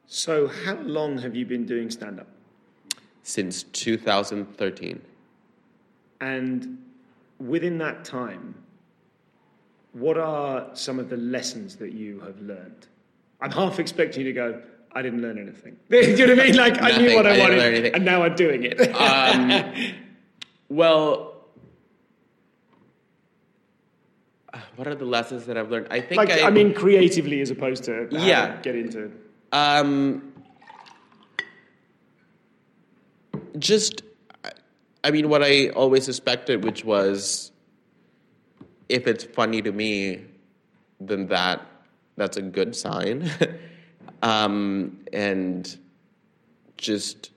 So, how long have you been doing stand up? Since 2013, And within that time, what are some of the lessons that you have learned? I'm half expecting you to go, I didn't learn anything. [LAUGHS] Do you know what I mean? Like, I knew what I, I wanted, and now I'm doing it. [LAUGHS] well, what are the lessons that I've learned? I think like, I, I mean, creatively as opposed to Yeah. to get into. Um, just, I mean, what I always suspected, which was, if it's funny to me, then that that's a good sign, [LAUGHS] um, and just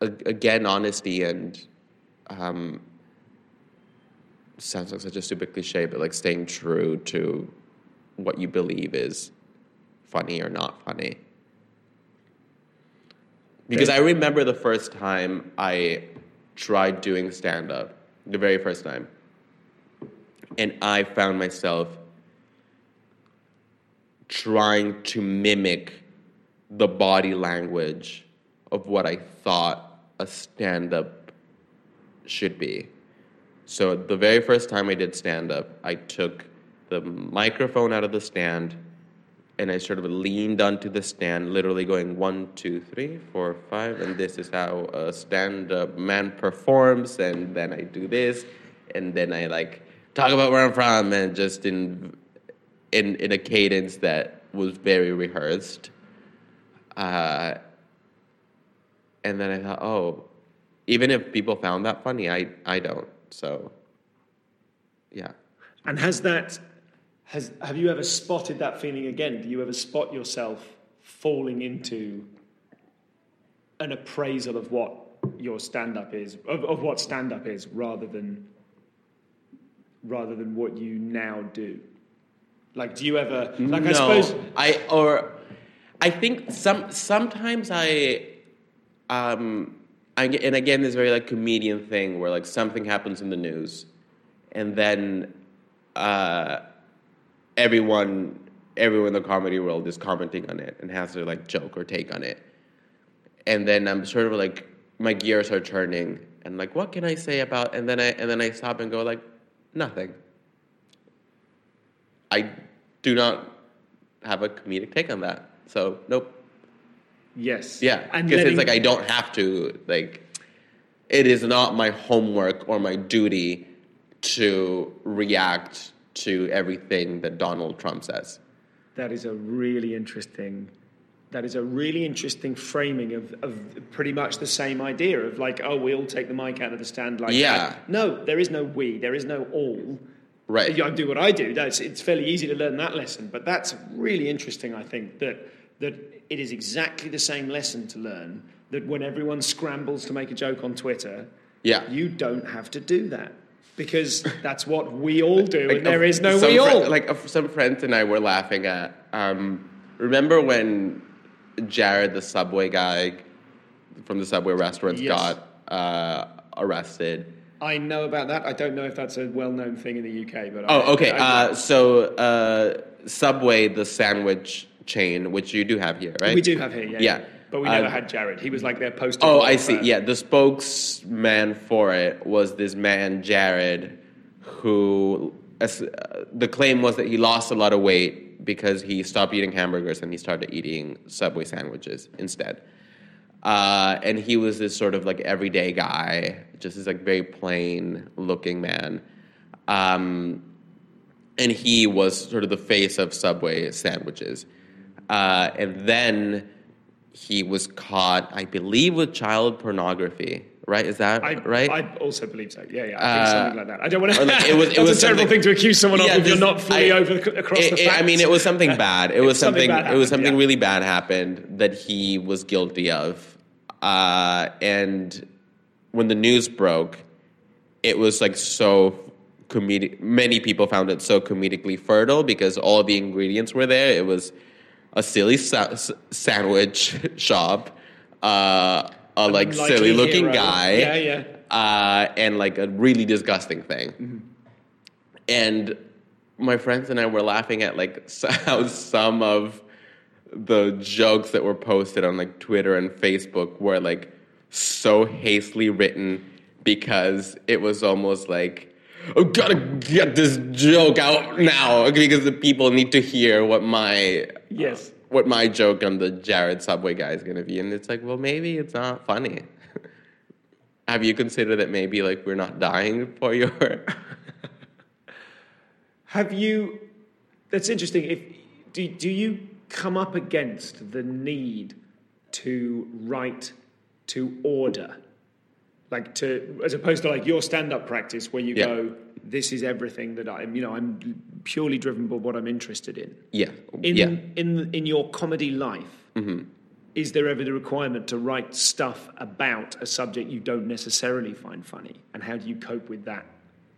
again, honesty and um, sounds like such a stupid cliche, but like staying true to what you believe is funny or not funny. Because I remember the first time I tried doing stand up, the very first time, and I found myself trying to mimic the body language of what I thought a stand up should be. So the very first time I did stand up, I took the microphone out of the stand and I sort of leaned onto the stand, literally going one, two, three, four, five, and this is how a stand up man performs, and then I do this, and then I like talk about where I'm from, and just in in in a cadence that was very rehearsed. Uh, and then I thought, oh, even if people found that funny, I I don't. So, yeah. And has that has have you ever spotted that feeling again? Do you ever spot yourself falling into an appraisal of what your stand up is of, of what stand up is rather than rather than what you now do? Like do you ever like I no, suppose I or I think some sometimes I um I, and again this very like comedian thing where like something happens in the news and then uh everyone everyone in the comedy world is commenting on it and has their like joke or take on it. And then I'm sort of like my gears are turning and like what can I say about and then I and then I stop and go like nothing I do not have a comedic take on that. So nope. yes. Yeah, because it's like I don't have to. Like, it is not my homework or my duty to react to everything that Donald Trump says. That is a really interesting. That is a really interesting framing of, of pretty much the same idea of like, oh, we all take the mic out of the stand like Yeah. that. No, there is no we. There is no all. Right. I do what I do. That's it's fairly easy to learn that lesson, but that's really interesting. I think that that it is exactly the same lesson to learn. That when everyone scrambles to make a joke on Twitter, Yeah. you don't have to do that because that's what we all do, Like, and there is no some we all. like uh, some friends and I were laughing at. Um, remember when Jared, the Subway guy from the Subway restaurants, Yes. got uh, arrested? I know about that. I don't know if that's a well-known thing in the UK, but I, Oh, okay. I- Uh, so uh, Subway, the sandwich chain, which you do have here, right? we do have here, yeah, Yeah. but we Uh, never had Jared. He was like their poster. Oh, I see. Yeah, the spokesman for it was this man, Jared, who as- uh, the claim was that he lost a lot of weight because he stopped eating hamburgers and he started eating Subway sandwiches instead. Uh, and he was this sort of like everyday guy, just this like very plain looking man. Um, and he was sort of the face of Subway sandwiches. Uh, and then he was caught, I believe, with child pornography. Right? Is that I, right? I also believe so. Yeah, yeah. I think something like that. I don't want to. like, it was- [LAUGHS] it that's was a terrible thing to accuse someone Yeah, of if you're not fully I- over across it- the facts. I mean, it was something [LAUGHS] bad. It was Something something. bad it was something yeah. really bad happened that he was guilty of. Uh, and when the news broke, it was like so comedic. Many people found it so comedically fertile because all the ingredients were there. It was a silly sa- sandwich [LAUGHS] shop, uh, a like silly looking hero. guy, Yeah, yeah. uh, and like a really disgusting thing. Mm-hmm. And my friends and I were laughing at like [LAUGHS] how some of the jokes that were posted on like Twitter and Facebook were like so hastily written because it was almost like I gotta get this joke out now because the people need to hear what my Yes. What my joke on the Jared Subway guy is gonna be, and it's like, well, maybe it's not funny. [LAUGHS] Have you considered that maybe like we're not dying for your? [LAUGHS] Have you? That's interesting. If do do you come up against the need to write to order, like to as opposed to like your stand-up practice where you Yeah. go, this is everything that I'm. You know, I'm purely driven by what I'm interested in. yeah, In yeah. Mm-hmm. in in your comedy life. Is there ever the requirement to write stuff about a subject you don't necessarily find funny? And how do you cope with that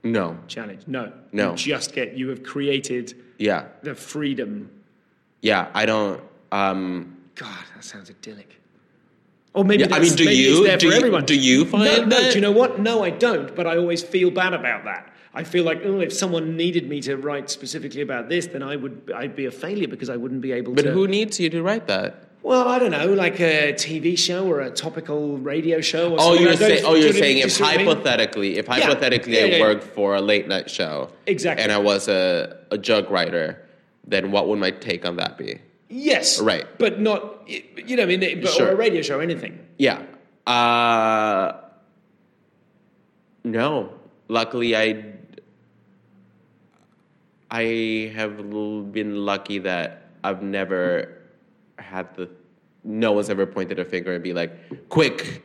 No, challenge? No. No. You just get, you have created yeah, the freedom. yeah. I don't. Um, God, that sounds idyllic. Or maybe Yeah, I mean, do you- do for you- everyone. do you no, find no, that- do you know what? No, I don't. But I always feel bad about that. I feel like, oh, if someone needed me to write specifically about this, then I would, I'd be a failure because I wouldn't be able but to. But who needs you to write that? Well, I don't know, like a TV show or a topical radio show. Or Oh, something you're like saying. Oh, you you're saying if see what I mean? hypothetically, if hypothetically Yeah, I yeah, yeah. worked for a late night show, Exactly. and I was a a joke writer, then what would my take on that be? Yes, Right. but not you know, I mean, but, Sure. or a radio show, anything. Yeah. Uh, no. Luckily, I I have been lucky that I've never had the. No one's ever pointed a finger and be like, "Quick,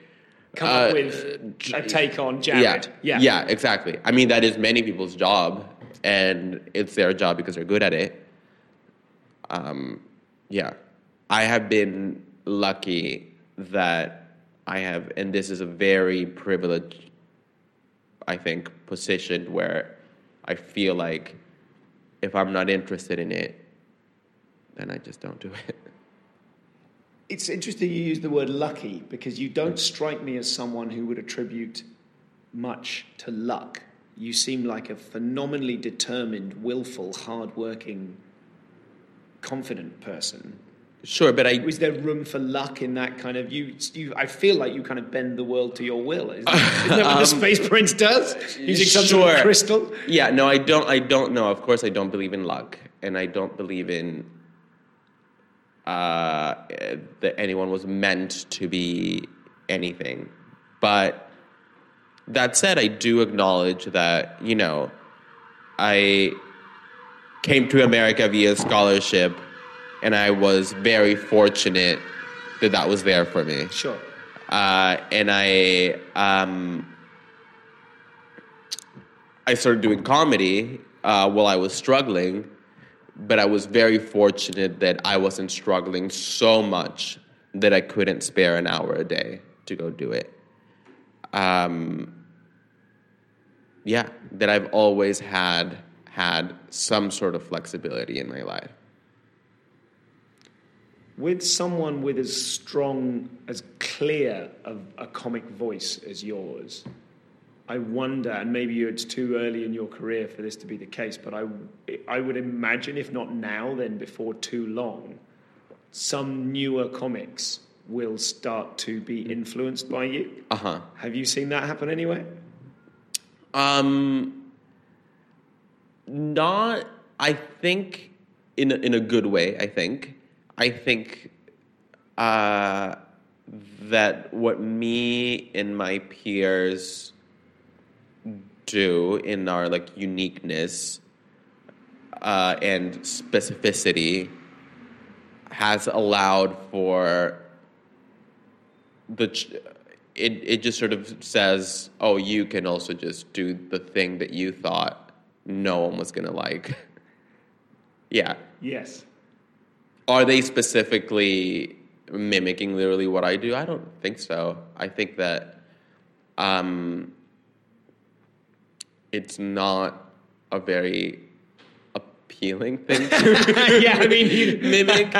Come uh, up with a take on Jared. Yeah, yeah, yeah, exactly. I mean, that is many people's job, and it's their job because they're good at it. Um, yeah, I have been lucky that I have, and this is a very privileged, I think, position where I feel like if I'm not interested in it, then I just don't do it. [LAUGHS] It's interesting you use the word lucky because you don't strike me as someone who would attribute much to luck. You seem like a phenomenally determined, willful, hard-working, confident person. Sure, but I Is there room for luck in that kind of you? You, I feel like you kind of bend the world to your will. Isn't that what the [LAUGHS] Space Prince does? Using some sort of Um, crystal. Yeah, no, I don't. I don't know. Of course, I don't believe in luck, and I don't believe in uh, that anyone was meant to be anything. But that said, I do acknowledge that you know I came to America via scholarship, and I was very fortunate that that was there for me Sure. uh, and I um, I started doing comedy uh, while I was struggling, but I was very fortunate that I wasn't struggling so much that I couldn't spare an hour a day to go do it. Um, yeah, that I've always had had some sort of flexibility in my life. With someone with as strong, as clear of a comic voice as yours, I wonder, and maybe it's too early in your career for this to be the case, but I, I would imagine, if not now, then before too long, some newer comics will start to be influenced by you. Uh huh. Have you seen that happen anywhere? Um, not. I think in a, in a good way. I think. I think uh, that what me and my peers do in our like uniqueness uh, and specificity has allowed for the ch- it it just sort of says, oh, you can also just do the thing that you thought no one was gonna like. [LAUGHS] yeah. Yes. Are they specifically mimicking literally what I do? I don't think so. I think that um, it's not a very appealing [LAUGHS] thing to [LAUGHS] yeah, I mean, you, mimic.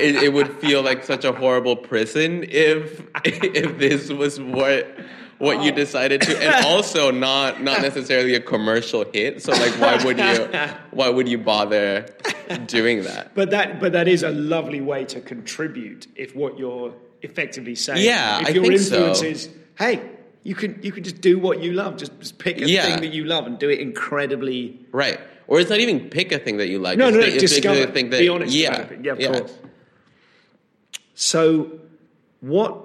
it, it would feel like such a horrible prison if [LAUGHS] if this was what what you oh. decided to, and [LAUGHS] also not not necessarily a commercial hit. So like, why would you [LAUGHS] why would you bother doing that? But that, but that is a lovely way to contribute. If what you're effectively saying, Yeah, if I your influence so. is, hey, you can you can just do what you love. Just, just pick a Yeah. thing that you love and do it incredibly. Right. Or it's not even pick a thing that you like. No, it's no, thi- it's discover. the thing that, be honest yeah, about it. Yeah, course. So, what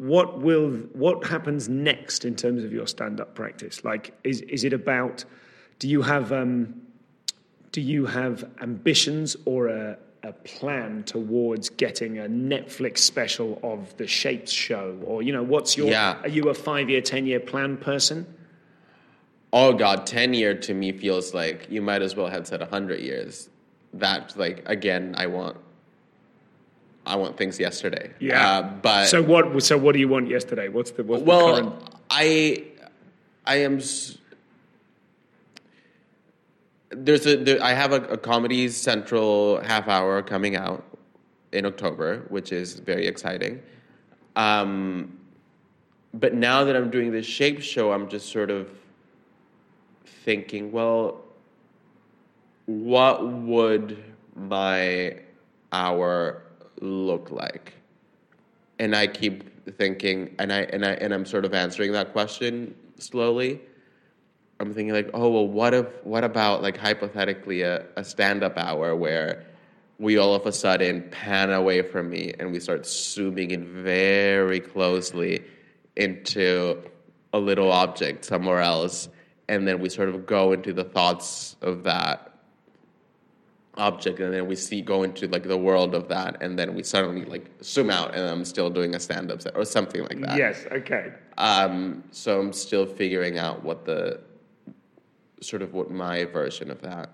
what will what happens next in terms of your stand-up practice? Like, is is it about? Do you have um, do you have ambitions or a a plan towards getting a Netflix special of the Shapes show, or you know, what's your? Yeah. Are you a five-year, ten-year plan person? Oh God, ten year to me feels like you might as well have said hundred years. That like again, I want, I want things yesterday. uh, but so what? So what do you want yesterday? What's the what's the well, current? I, I am. s- There's a there, I have a, a Comedy Central half hour coming out in October, which is very exciting. Um, but now that I'm doing this shape show, I'm just sort of thinking, well, what would my hour look like? And I keep thinking, and I and I and I'm sort of answering that question slowly. I'm thinking like, oh well, what if what about like hypothetically a, a stand-up hour where we all of a sudden pan away from me and we start zooming in very closely into a little object somewhere else and then we sort of go into the thoughts of that object and then we see go into like the world of that and then we suddenly like zoom out and i'm still doing a stand-up set or something like that Yes. Okay. um, so i'm still figuring out what the sort of what my version of that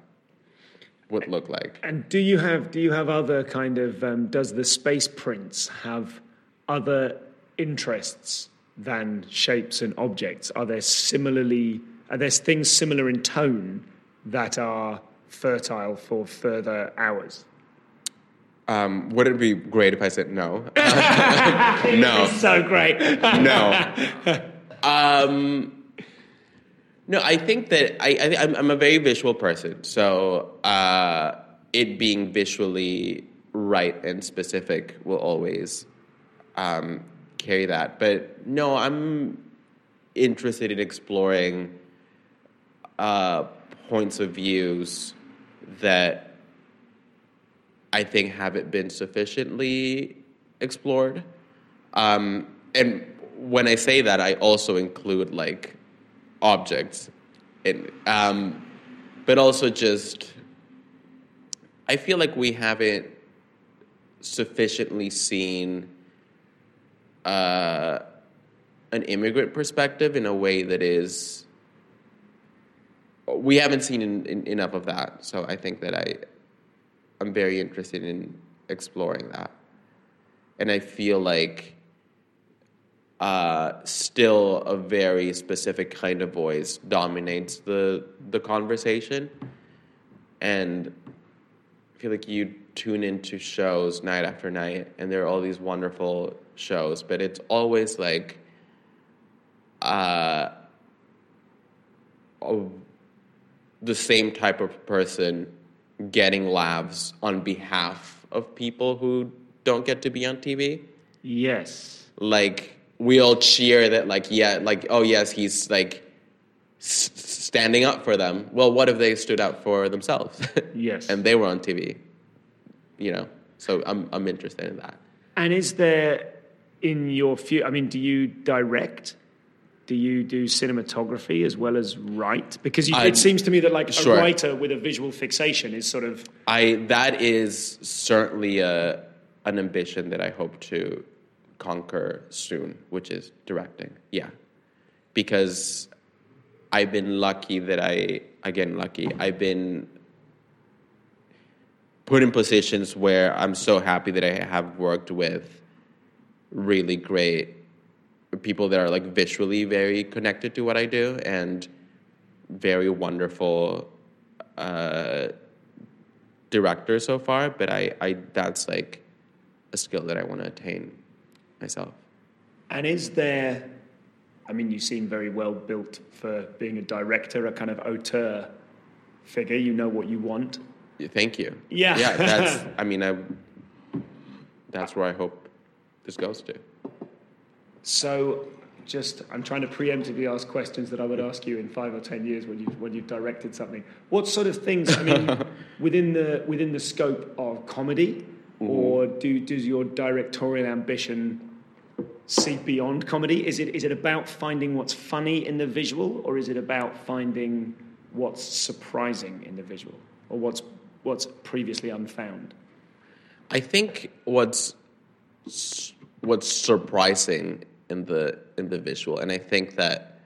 would look like And do you have do you have other kind of um, does the space prince have other interests than shapes and objects? Are there similarly are there things similar in tone that are fertile for further hours? um, would it be great if i said no [LAUGHS] no So great. no. [LAUGHS] Um, no, I think that I, I I'm, I'm a very visual person, so uh, it being visually right and specific will always um, carry that. But no, I'm interested in exploring uh, points of views that I think haven't been sufficiently explored. Um, and when I say that, I also include like objects, and um, but also just I feel like we haven't sufficiently seen uh, an immigrant perspective in a way that is we haven't seen in, in, enough of that. So I think that I I'm very interested in exploring that, and I feel like uh, still a very specific kind of voice dominates the the conversation, and I feel like you tune into shows night after night, and there are all these wonderful shows, but it's always like. Uh, a- the same type of person getting laughs on behalf of people who don't get to be on TV. yes. Like we all cheer that, like yeah, like oh yes, he's like s- standing up for them. Well, what if they stood up for themselves? [LAUGHS] Yes. and they were on TV. You know, so I'm I'm interested in that. And is there in your few? I mean, do you direct? Do you do cinematography as well as write? Because you, I- it seems to me that like Sure. a writer with a visual fixation is sort of I that is certainly a an ambition that I hope to conquer soon, which is directing. Yeah, because I've been lucky that I again lucky I've been put in positions where I'm so happy that I have worked with really great people that are like visually very connected to what I do and very wonderful uh, director so far, but I, I that's like a skill that I want to attain myself. And is there, I mean, you seem very well built for being a director, a kind of auteur figure. You know what you want. Yeah, Thank you. Yeah. yeah. That's [LAUGHS] I mean I. That's where I hope this goes to. So, just I'm trying to preemptively ask questions that I would ask you in five or ten years when you when you've directed something. What sort of things? I mean, [LAUGHS] within the within the scope of comedy, mm-hmm. or do does your directorial ambition see beyond comedy? Is it is it about finding what's funny in the visual, or is it about finding what's surprising in the visual, or what's what's previously unfound? I think what's what's surprising in the in the visual, and I think that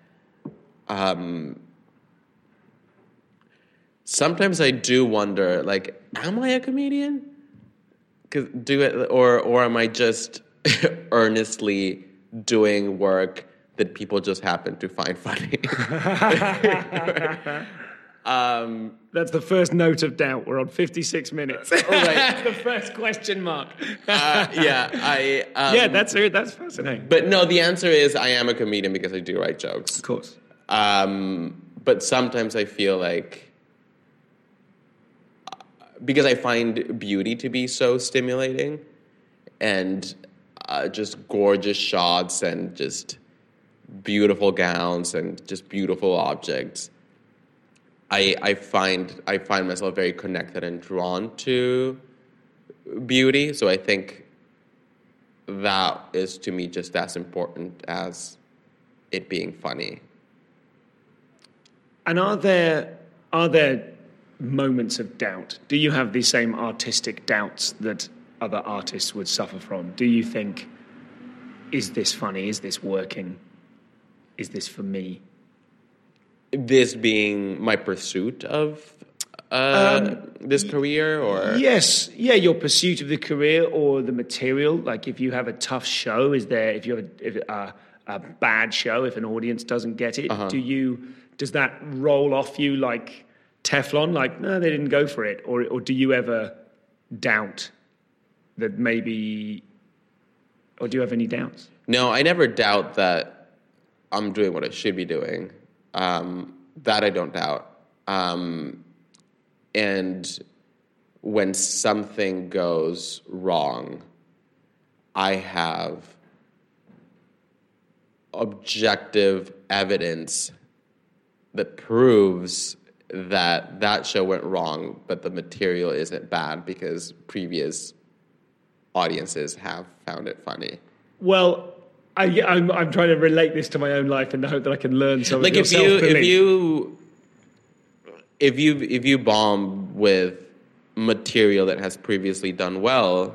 um, sometimes I do wonder, like, am I a comedian? 'Cause do it, or or am I just [LAUGHS] earnestly doing work that people just happen to find funny? [LAUGHS] um, That's the first note of doubt. We're on 56 minutes. [LAUGHS] right. [LAUGHS] the first question mark. uh, yeah, I. Um, yeah, that's it. That's fascinating. But no, the answer is I am a comedian because I do write jokes. Of course. Um, but sometimes I feel like because I find beauty to be so stimulating and uh, just gorgeous shots and just beautiful gowns and just beautiful objects. I, I find I find myself very connected and drawn to beauty. So I think that is to me just as important as it being funny. And are there are there moments of doubt? Do you have the same artistic doubts that other artists would suffer from? Do you think, is this funny? Is this working? Is this for me? This being my pursuit of uh, this career, or Yes, yeah, your pursuit of the career or the material. Like, if you have a tough show, is there? If you have a, if, uh, a bad show, if an audience doesn't get it, do you? Does that roll off you like Teflon? Like, no, they didn't go for it, or or do you ever doubt that maybe, or do you have any doubts? No, I never doubt that I'm doing what I should be doing. Um, that I don't doubt. Um, and when something goes wrong, I have objective evidence that proves that that show went wrong, but the material isn't bad because previous audiences have found it funny. Well, I, I'm I'm trying to relate this to my own life in the hope that I can learn some. like of if you if you if you if you bomb with material that has previously done well,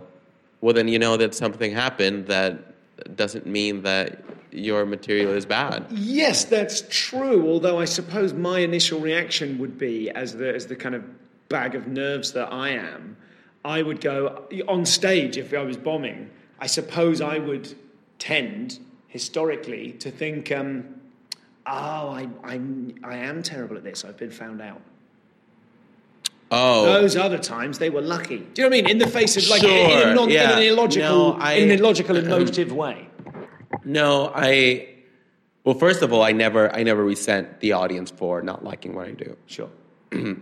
well then you know that something happened that doesn't mean that your material is bad. Yes, that's true. Although I suppose my initial reaction would be, as the as the kind of bag of nerves that I am, I would go on stage if I was bombing. I suppose I would tend historically to think, um, "Oh, I, I'm I am terrible at this. I've been found out." Oh, Those other times they were lucky. Do you know what I mean? In the face of like in, a non, yeah. in an illogical, No, I- in an illogical, emotive way. no, I well first of all, I never I never resent the audience for not liking what I do. Sure. [CLEARS THROAT]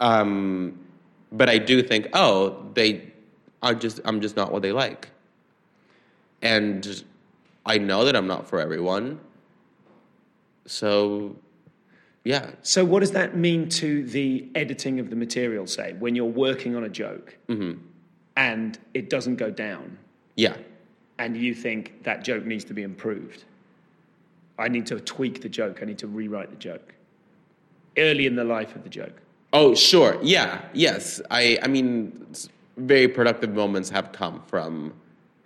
Um, but I do think, oh, they are just I'm just not what they like. And I know that I'm not for everyone. So yeah. So, what does that mean to the editing of the material, say, when you're working on a joke mm-hmm. and it doesn't go down Yeah. and you think that joke needs to be improved? I need to tweak the joke, I need to rewrite the joke early in the life of the joke. Oh, sure. Yeah. Yes. I. I mean, very productive moments have come from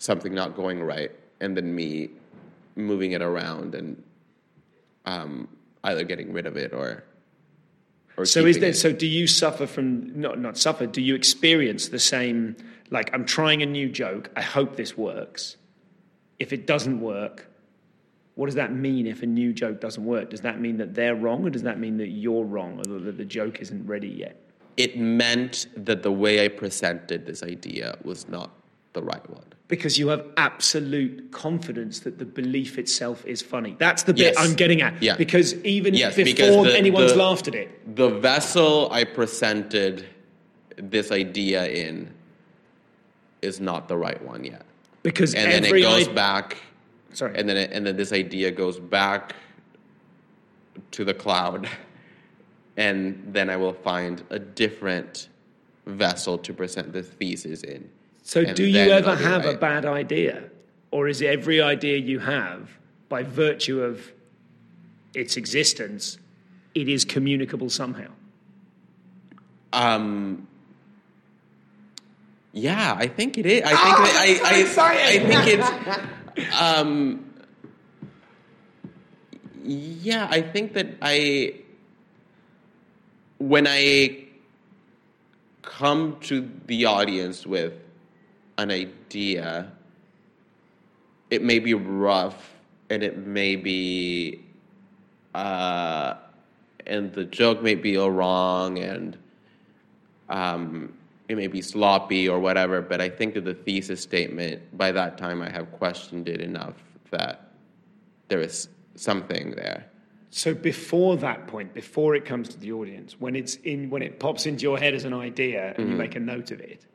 something not going right, and then me moving it around and um, either getting rid of it or. or So, is there, it. so do you suffer from, not, not suffer, do you experience the same, like, I'm trying a new joke, I hope this works. If it doesn't work, what does that mean if a new joke doesn't work? Does that mean that they're wrong, or does that mean that you're wrong, or that the joke isn't ready yet? It meant that the way I presented this idea was not the right one. Because you have absolute confidence that the belief itself is funny. That's the bit Yes. I'm getting at. Yeah. Because even Yes, before because the- anyone's the- laughed at it, The vessel I presented this idea in is not the right one yet. because And then it goes i- back Sorry. and then it, and then this idea goes back to the cloud [LAUGHS] and then I will find a different vessel to present the thesis in. So, do you ever have a bad idea? Or is every idea you have, by virtue of its existence, it is communicable somehow? Um, yeah, I think it is. I think that I, I, I think it's. [LAUGHS] Um, yeah, I think that I, when I come to the audience with an idea, it may be rough and it may be, uh, and the joke may be all wrong and um, it may be sloppy or whatever, but I think that the thesis statement, by that time, I have questioned it enough that there is something there. So before that point, before it comes to the audience, when it's in, when it pops into your head as an idea, and you make a note of it,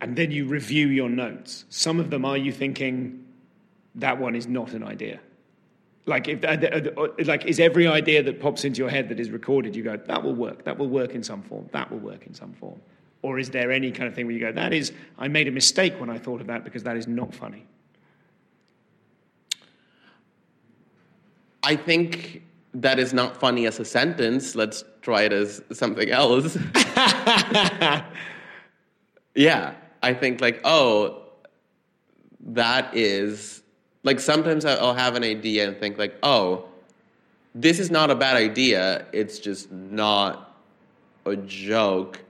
and then you review your notes. Some of them are you thinking that one is not an idea. Like if uh, uh, uh, like is every idea that pops into your head that is recorded, you go that will work. That will work in some form. That will work in some form. Or is there any kind of thing where you go that is I made a mistake when I thought of that because that is not funny. I think that is not funny as a sentence. Let's try it as something else. [LAUGHS] yeah, I think like, oh, that is like sometimes I'll have an idea and think like, oh, this is not a bad idea. It's just not a joke.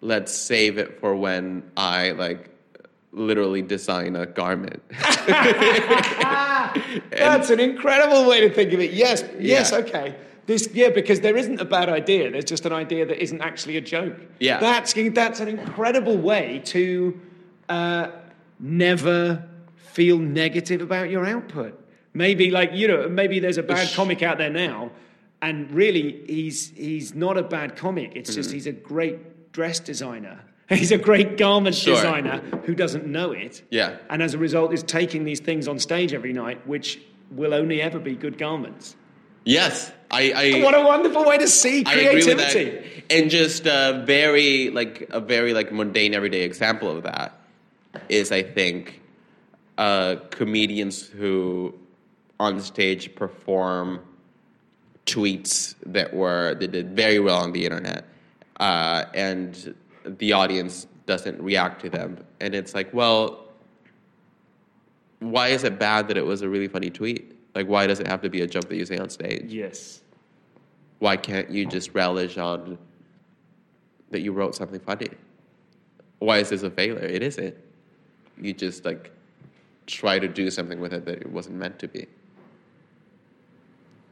Let's save it for when I like literally design a garment. [LAUGHS] [LAUGHS] That's an incredible way to think of it. Yes, yes, Yeah. okay. This, yeah, because there isn't a bad idea. There's just an idea that isn't actually a joke. Yeah. that's that's an incredible way to uh, never feel negative about your output. Maybe like you know, maybe there's a bad comic out there now, and really he's he's not a bad comic. It's just Mm-hmm. he's a great dress designer. [LAUGHS] He's a great garment Sure. designer who doesn't know it. Yeah. And as a result, is taking these things on stage every night, which will only ever be good garments. Yes, I. I What a wonderful way to see I agree with creativity. And just a very like a very like mundane everyday example of that is I think uh, comedians who on stage perform tweets that were that did very well on the internet, uh, and the audience doesn't react to them, and it's like, well, why is it bad that it was a really funny tweet? Like, why does it have to be a joke that you say on stage? Yes. why can't you just relish on that you wrote something funny? Why is this a failure? It isn't. You just like try to do something with it that it wasn't meant to be.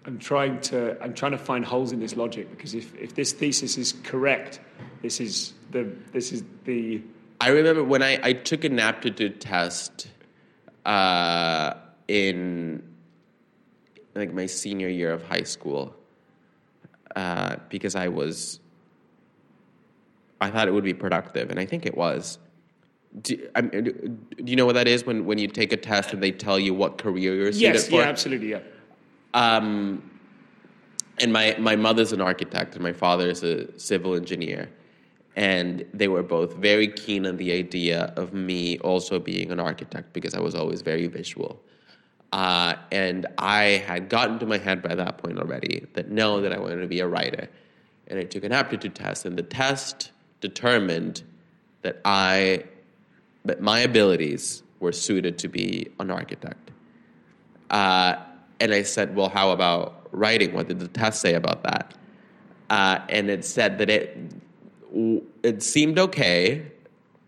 I'm trying to I'm trying to find holes in this logic because if, if this thesis is correct, this is the this is the I remember when I, I took an aptitude test uh, in like my senior year of high school uh, because I was I thought it would be productive, and I think it was. Do, I, do you know what that is when, when you take a test and they tell you what career you're suited yes for? Yes, yeah absolutely yeah Um, and my, my mother's an architect and my father is a civil engineer. And they were both very keen on the idea of me also being an architect because I was always very visual. Uh, and I had gotten to my head by that point already that no, that I wanted to be a writer. And I took an aptitude test, and the test determined that I, that my abilities were suited to be an architect. Uh, and I said, well, how about writing? What did the test say about that? Uh, and it said that it, it seemed okay,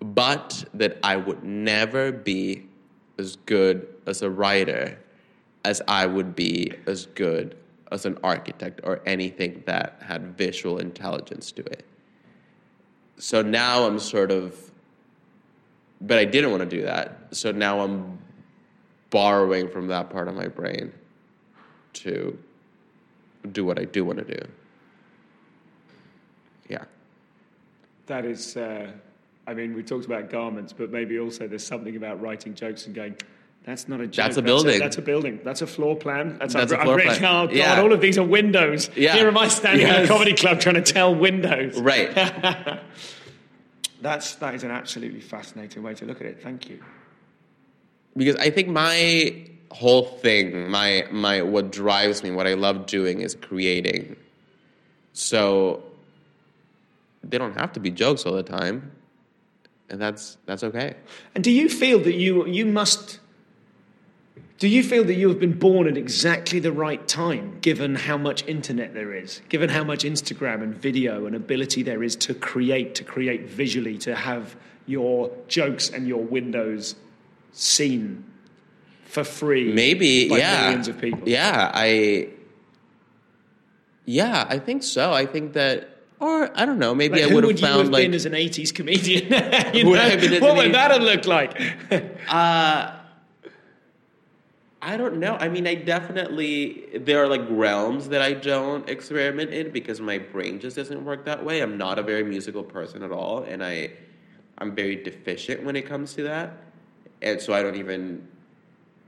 but that I would never be as good as a writer as I would be as good as an architect or anything that had visual intelligence to it. So now I'm sort of, but I didn't want to do that. So now I'm borrowing from that part of my brain to do what I do want to do. Yeah. that is uh, I mean we talked about garments but maybe also there's something about writing jokes and going that's not a joke. That's a building. That's a, building. That's a floor plan. That's, That's I've, a floor [LAUGHS] written, plan. Oh God! Yeah. All of these are windows. Yeah. Here am I standing in a comedy club trying to tell windows. Right. [LAUGHS] That's that is an absolutely fascinating way to look at it. Thank you. because I think my whole thing, my my what drives me, what I love doing is creating. So they don't have to be jokes all the time. And that's that's okay. And do you feel that you you must? Do you feel that you have been born at exactly the right time, given how much internet there is, given how much Instagram and video and ability there is to create, to create visually, to have your jokes and your windows seen for free? Maybe, by yeah. millions of people. Yeah, I Yeah, I think so. I think that or I don't know, maybe Like, I would would have you found have like [LAUGHS] [LAUGHS] been as an '80s comedian? You Would know? Been what would that have looked like? [LAUGHS] Uh, I don't know. I mean, I definitely there are like realms that I don't experiment in because my brain just doesn't work that way. I'm not a very musical person at all, and I I'm very deficient when it comes to that, and so I don't even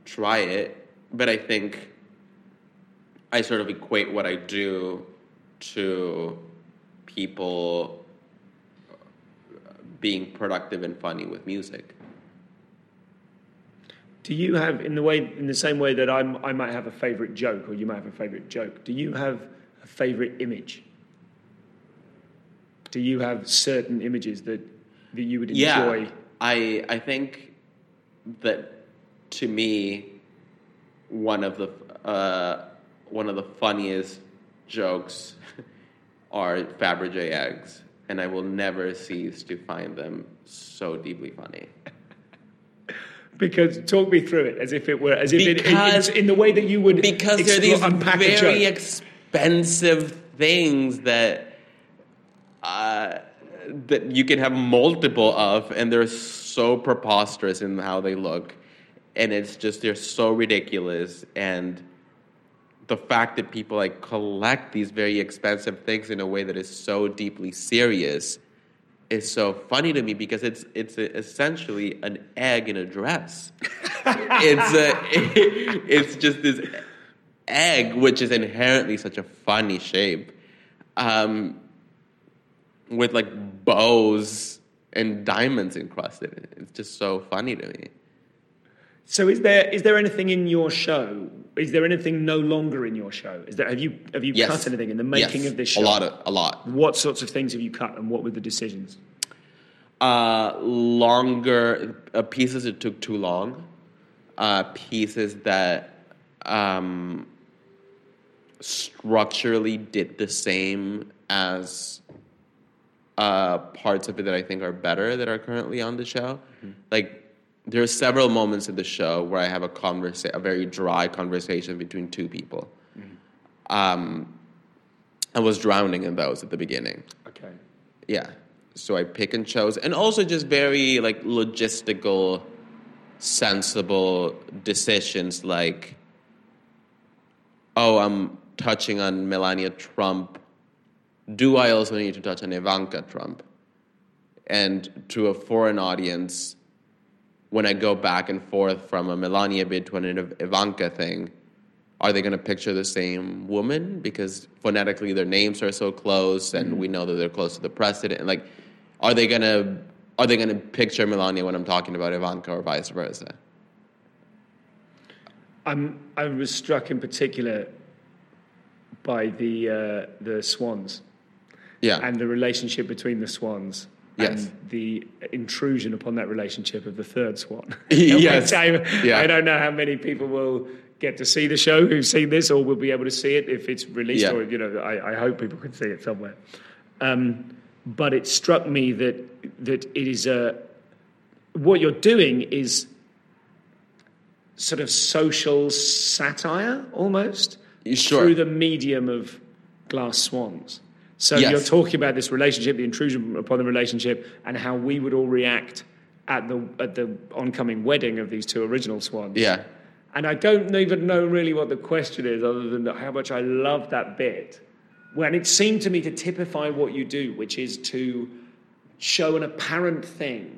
try it. But I think I sort of equate what I do to people being productive and funny with music. Do you have, in the way, in the same way that I'm, I might have a favourite joke, or you might have a favourite joke? Do you have a favourite image? Do you have certain images that that you would enjoy? Yeah, I I think that to me, one of the uh, one of the funniest jokes [LAUGHS] are Fabergé eggs, and I will never cease to find them so deeply funny. Because talk me through it as if it were as if it, Because- in, in the way that you would because they're these very expensive things that uh, that you can have multiple of, and they're so preposterous in how they look, and it's just they're so ridiculous, and the fact that people like collect these very expensive things in a way that is so deeply serious is so funny to me because it's it's essentially an egg in a dress. [LAUGHS] it's a [LAUGHS] it's just this egg which is inherently such a funny shape, um, with like bows and diamonds encrusted. It's just so funny to me. So is there is there anything in your show? Is there anything no longer in your show? Is there have you have you Yes. cut anything in the making Yes. of this show? A lot of a lot. What sorts of things have you cut, and what were the decisions? Uh, longer uh, pieces that took too long. Uh, pieces that um, structurally did the same as uh, parts of it that I think are better that are currently on the show. Like there are several moments in the show where I have a conversa- a very dry conversation between two people. Um, I was drowning in those at the beginning. Okay. Yeah. So I pick and chose, and also just very like logistical, sensible decisions like, oh, I'm touching on Melania Trump. Do I also need to touch on Ivanka Trump? And to a foreign audience, when I go back and forth from a Melania bit to an Ivanka thing, are they going to picture the same woman? Because phonetically their names are so close and we know that they're close to the president. Like are they going to are they going to picture Melania when I'm talking about Ivanka or vice versa? I'm I was struck in particular by the uh, the swans. Yeah. And the relationship between the swans. Yes. And the intrusion upon that relationship of the third swan. [LAUGHS] Yes. I, Yeah. I don't know how many people will get to see the show who've seen this or will be able to see it if it's released Yeah. or, you know, I, I hope people can see it somewhere. Um, but it struck me that, that it is a, what you're doing is sort of social satire almost Sure. through the medium of glass swans. So Yes. you're talking about this relationship, the intrusion upon the relationship, and how we would all react at the at the oncoming wedding of these two original swans. yeah And I don't even know really what the question is, other than how much I love that bit. When it seemed to me to typify what you do, which is to show an apparent thing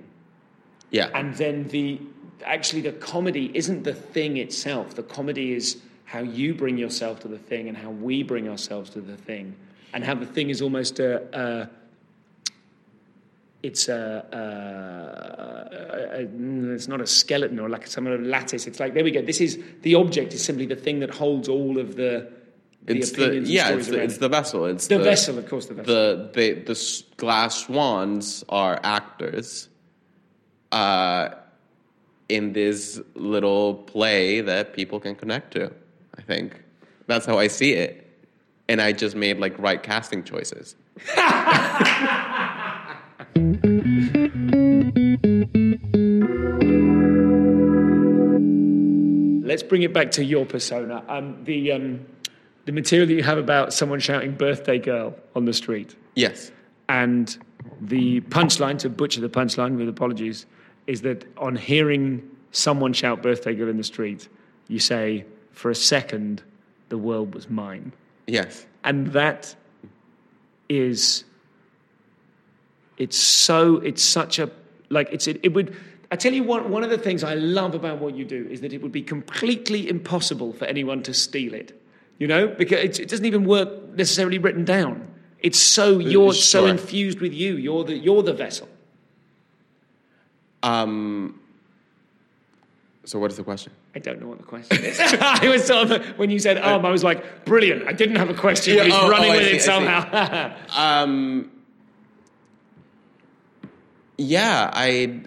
yeah and then the actually the comedy isn't the thing itself the comedy is how you bring yourself to the thing and how we bring ourselves to the thing and how the thing is almost a, a it's a, a, a, a- it's not a skeleton or like some sort of lattice. It's like there we go. This is the object is simply the thing that holds all of the the it's the opinions yeah it's the, it's the vessel. It's the vessel of course the vessel. The the the glass swans are actors uh, in this little play that people can connect to. I think. That's how I see it, and I just made like right casting choices. [LAUGHS] Let's bring it back to your persona. Um, the um, the material that you have about someone shouting "birthday girl" on the street, Yes. and the punchline to butcher the punchline with apologies is that on hearing someone shout "birthday girl" in the street, you say, "For a second, the world was mine," Yes. and that is it's so it's such a like it's it, it would I tell you what one of the things I love about what you do is that it would be completely impossible for anyone to steal it. You know, because it, it doesn't even work necessarily written down. It's so you're so infused with you. You're the you're the vessel. Um, So what is the question? I don't know what the question is. [LAUGHS] I was sort of when you said um, I was like, brilliant. I didn't have a question. Yeah, but he's oh, running oh, with see, it somehow. [LAUGHS] Um, yeah, I.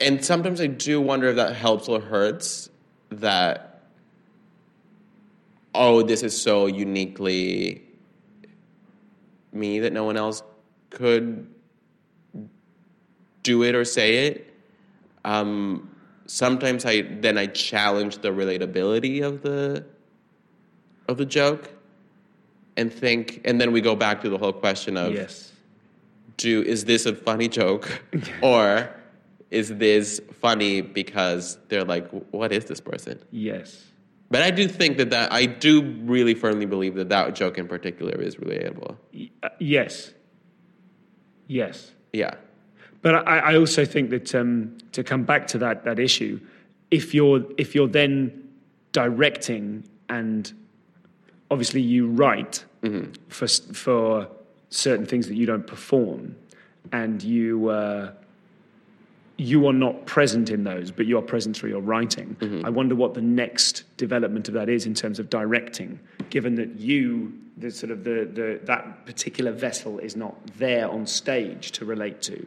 And sometimes I do wonder if that helps or hurts. That. Oh, this is so uniquely me that no one else could do it or say it. Um, sometimes I then I challenge the relatability of the of the joke and think and then we go back to the whole question of yes. do is this a funny joke [LAUGHS] or is this funny because they're like what is this person Yes. but i do think that that i do really firmly believe that that joke in particular is relatable uh, yes. Yes. yeah But I, I also think that um, to come back to that that issue, if you're if you're then directing and obviously you write for s- for certain things that you don't perform, and you uh, you are not present in those, but you are present through your writing. I wonder what the next development of that is in terms of directing, given that you, the sort of the, the that particular vessel is not there on stage to relate to,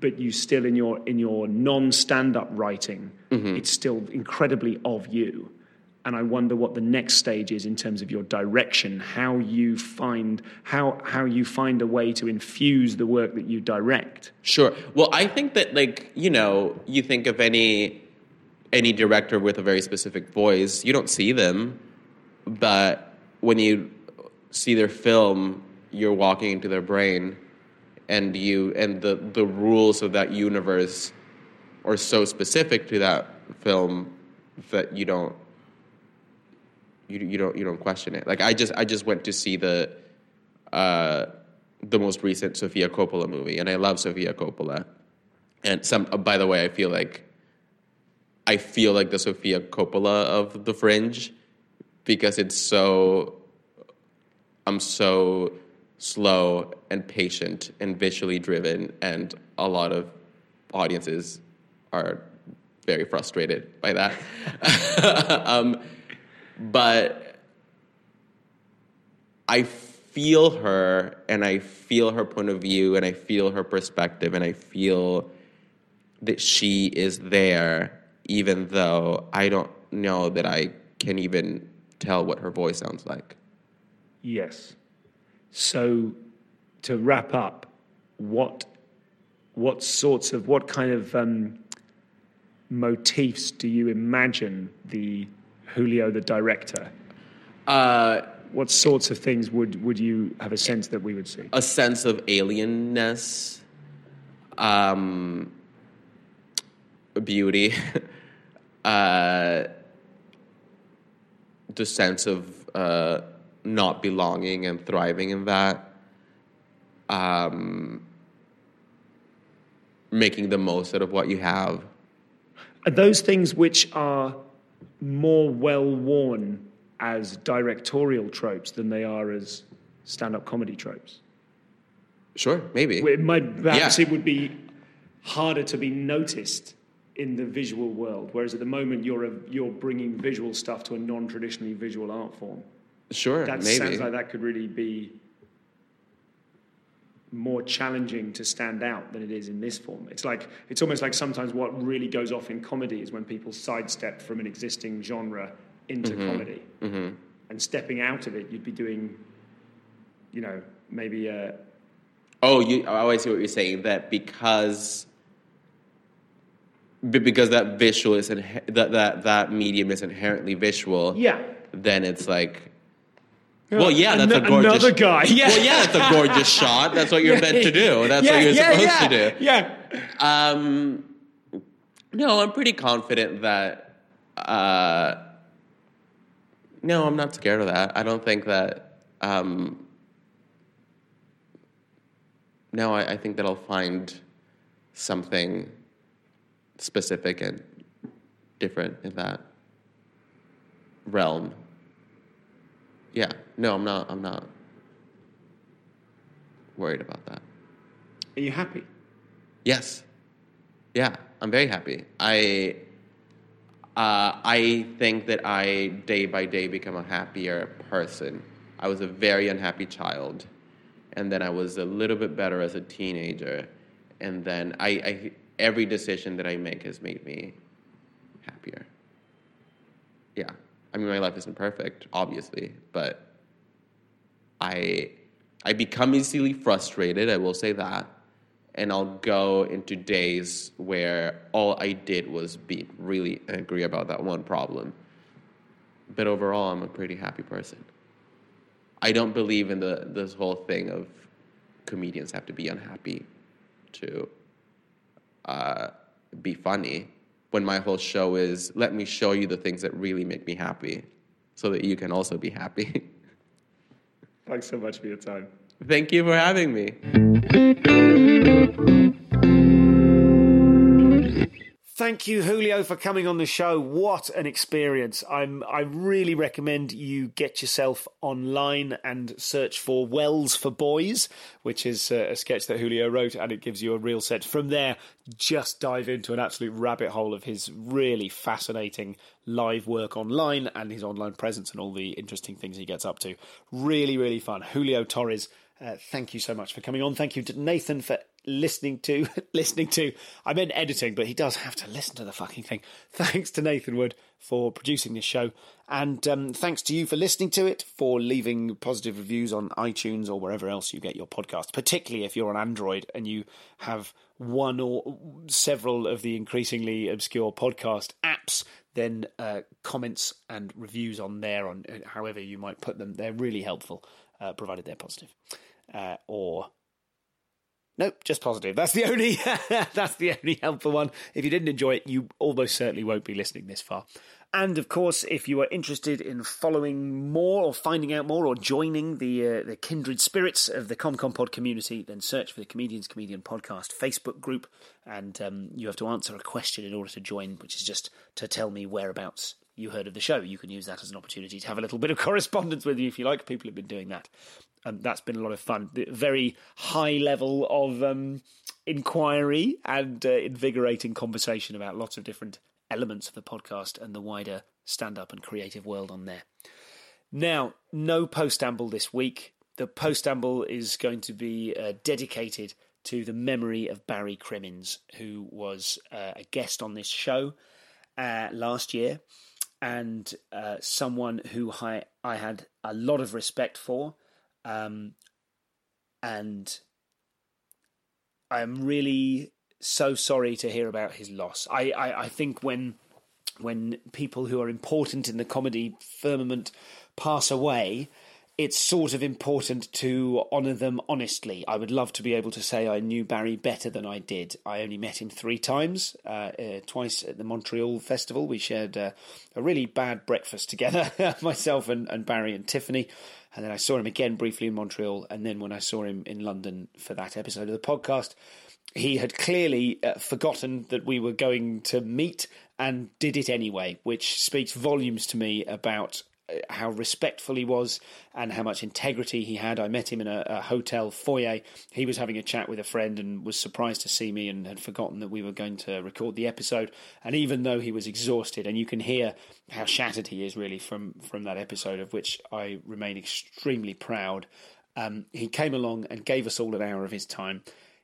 but you still in your in your non stand up writing, mm-hmm. it's still incredibly of you. And I wonder what the next stage is in terms of your direction, how you find how how you find a way to infuse the work that you direct. Sure. Well, I think that like you know, you think of any any director with a very specific voice, you don't see them, but when you see their film, you're walking into their brain, and you and the the rules of that universe are so specific to that film that you don't you you don't you don't question it. Like I just I just went to see the uh, the most recent Sofia Coppola movie, and I love Sofia Coppola. And some, uh, by the way, I feel like I feel like the Sofia Coppola of The Fringe because it's so I'm so slow and patient and visually driven, and a lot of audiences are very frustrated by that. [LAUGHS] um, but I feel her and I feel her point of view and I feel her perspective and I feel that she is there even though I don't know that I can even tell what her voice sounds like. Yes. So, to wrap up, what what sorts of what kind of um, motifs do you imagine the Julio, the director? Uh, What sorts of things would would you have a sense that we would see? a sense of alienness, um, beauty, [LAUGHS] uh, the sense of uh, not belonging and thriving in that, um, making the most out of what you have. Are those things which are more well worn as directorial tropes than they are as stand-up comedy tropes? Sure, maybe. It might, perhaps Yeah. it would be harder to be noticed in the visual world, whereas at the moment you're a, you're bringing visual stuff to a non-traditionally visual art form. Sure, That maybe. sounds like that could really be more challenging to stand out than it is in this form. It's like it's almost like sometimes what really goes off in comedy is when people sidestep from an existing genre into Mm-hmm. comedy, and stepping out of it, you'd be doing, you know, maybe a Oh, you, oh, I see what you're saying. That because because that visual is that that that medium is inherently visual. yeah. Then it's like, well, yeah, that's Ano- a gorgeous. another guy. Yeah. Well, yeah, that's [LAUGHS] a gorgeous shot. That's what you're meant to do. That's yeah, what you're yeah, supposed yeah, to do. Yeah. Um, no, I'm pretty confident that. Uh, no, I'm not scared of that. I don't think that. Um, no, I, I think that I'll find something specific and different in that realm. Yeah, no, I'm not. I'm not worried about that. Are you happy? Yes. Yeah. I'm very happy. I uh, I think that I day by day become a happier person. I was a very unhappy child, and then I was a little bit better as a teenager, and then I, I every decision that I make has made me happier. Yeah, I mean my life isn't perfect, obviously, but I I become easily frustrated. I will say that and I'll go into days where all I did was be really angry about that one problem. But overall, I'm a pretty happy person. I don't believe in the this whole thing of comedians have to be unhappy to uh, be funny. When my whole show is let me show you the things that really make me happy, so that you can also be happy. Thanks so much for your time. Thank you for having me. Thank you, Julio, for coming on the show. What an experience! I'm. I really recommend you get yourself online and search for Wells for Boys, which is a sketch that Julio wrote, and it gives you a real sense. From there, just dive into an absolute rabbit hole of his really fascinating live work online and his online presence and all the interesting things he gets up to. Really, really fun. Julio Torres. Uh, thank you so much for coming on. Thank you to Nathan for listening to [LAUGHS] listening to I meant editing, but he does have to listen to the fucking thing. [LAUGHS] Thanks to Nathan Wood for producing this show, and um, thanks to you for listening to it, for leaving positive reviews on iTunes or wherever else you get your podcast. Particularly if you're on Android and you have one or several of the increasingly obscure podcast apps, then uh, comments and reviews on there, on however you might put them, they're really helpful, uh, provided they're positive. Uh, or Nope, just positive. That's the [LAUGHS] only that's the only helpful one. If you didn't enjoy it, you almost certainly won't be listening this far. And of course, if you are interested in following more or finding out more or joining the uh, the kindred spirits of the ComCom Pod community, then search for the Comedians Comedian Podcast Facebook group, and um, you have to answer a question in order to join, which is just to tell me whereabouts you heard of the show. You can use that as an opportunity to have a little bit of [LAUGHS] correspondence with you if you like. People have been doing that and that's been a lot of fun. Very high level of um, inquiry and uh, invigorating conversation about lots of different elements of the podcast and the wider stand up and creative world on there. Now, no postamble this week. The postamble is going to be uh, dedicated to the memory of Barry Crimmins, who was uh, a guest on this show uh, last year and uh, someone who I, I had a lot of respect for um, and I am really so sorry to hear about his loss. I, I, I think when when people who are important in the comedy firmament pass away, it's sort of important to honour them honestly. I would love to be able to say I knew Barry better than I did. I only met him three times, uh, uh, twice at the Montreal Festival. We shared uh, a really bad breakfast together, [LAUGHS] myself and, and Barry and Tiffany. And then I saw him again briefly in Montreal. And then when I saw him in London for that episode of the podcast, he had clearly uh, forgotten that we were going to meet and did it anyway, which speaks volumes to me about how respectful he was and how much integrity he had. I met him in a, a, hotel foyer. He was having a chat with a friend and was surprised to see me and had forgotten that we were going to record the episode. And even though he was exhausted, and you can hear how shattered he is really from from that episode, of which I remain extremely proud. Um, he came along and gave us all an hour of his time.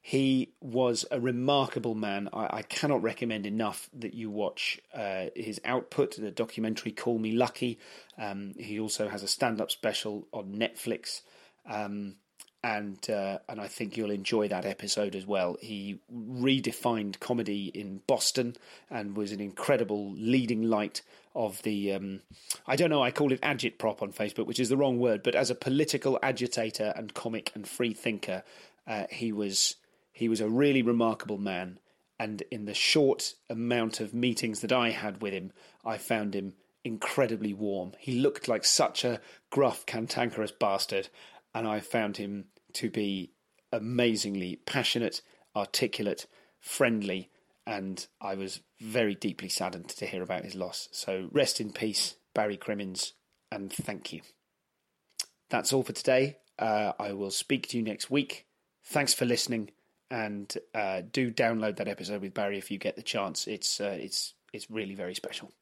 He was a remarkable man. I, I cannot recommend enough that you watch uh, his output, the documentary Call Me Lucky. Um, he also has a stand up special on Netflix. Um, and uh, and I think you'll enjoy that episode as well. He redefined comedy in Boston and was an incredible leading light of the um, I don't know I call it agitprop on Facebook, which is the wrong word, but as a political agitator and comic and free thinker, uh, he was he was a really remarkable man, and in the short amount of meetings that I had with him, I found him incredibly warm. He looked like such a gruff, cantankerous bastard, and I found him to be amazingly passionate, articulate, friendly, and I was very deeply saddened to hear about his loss. So rest in peace, Barry Crimmins, and thank you. That's all for today. Uh, I will speak to you next week. Thanks for listening and uh, do download that episode with Barry if you get the chance. It's uh, it's it's really very special.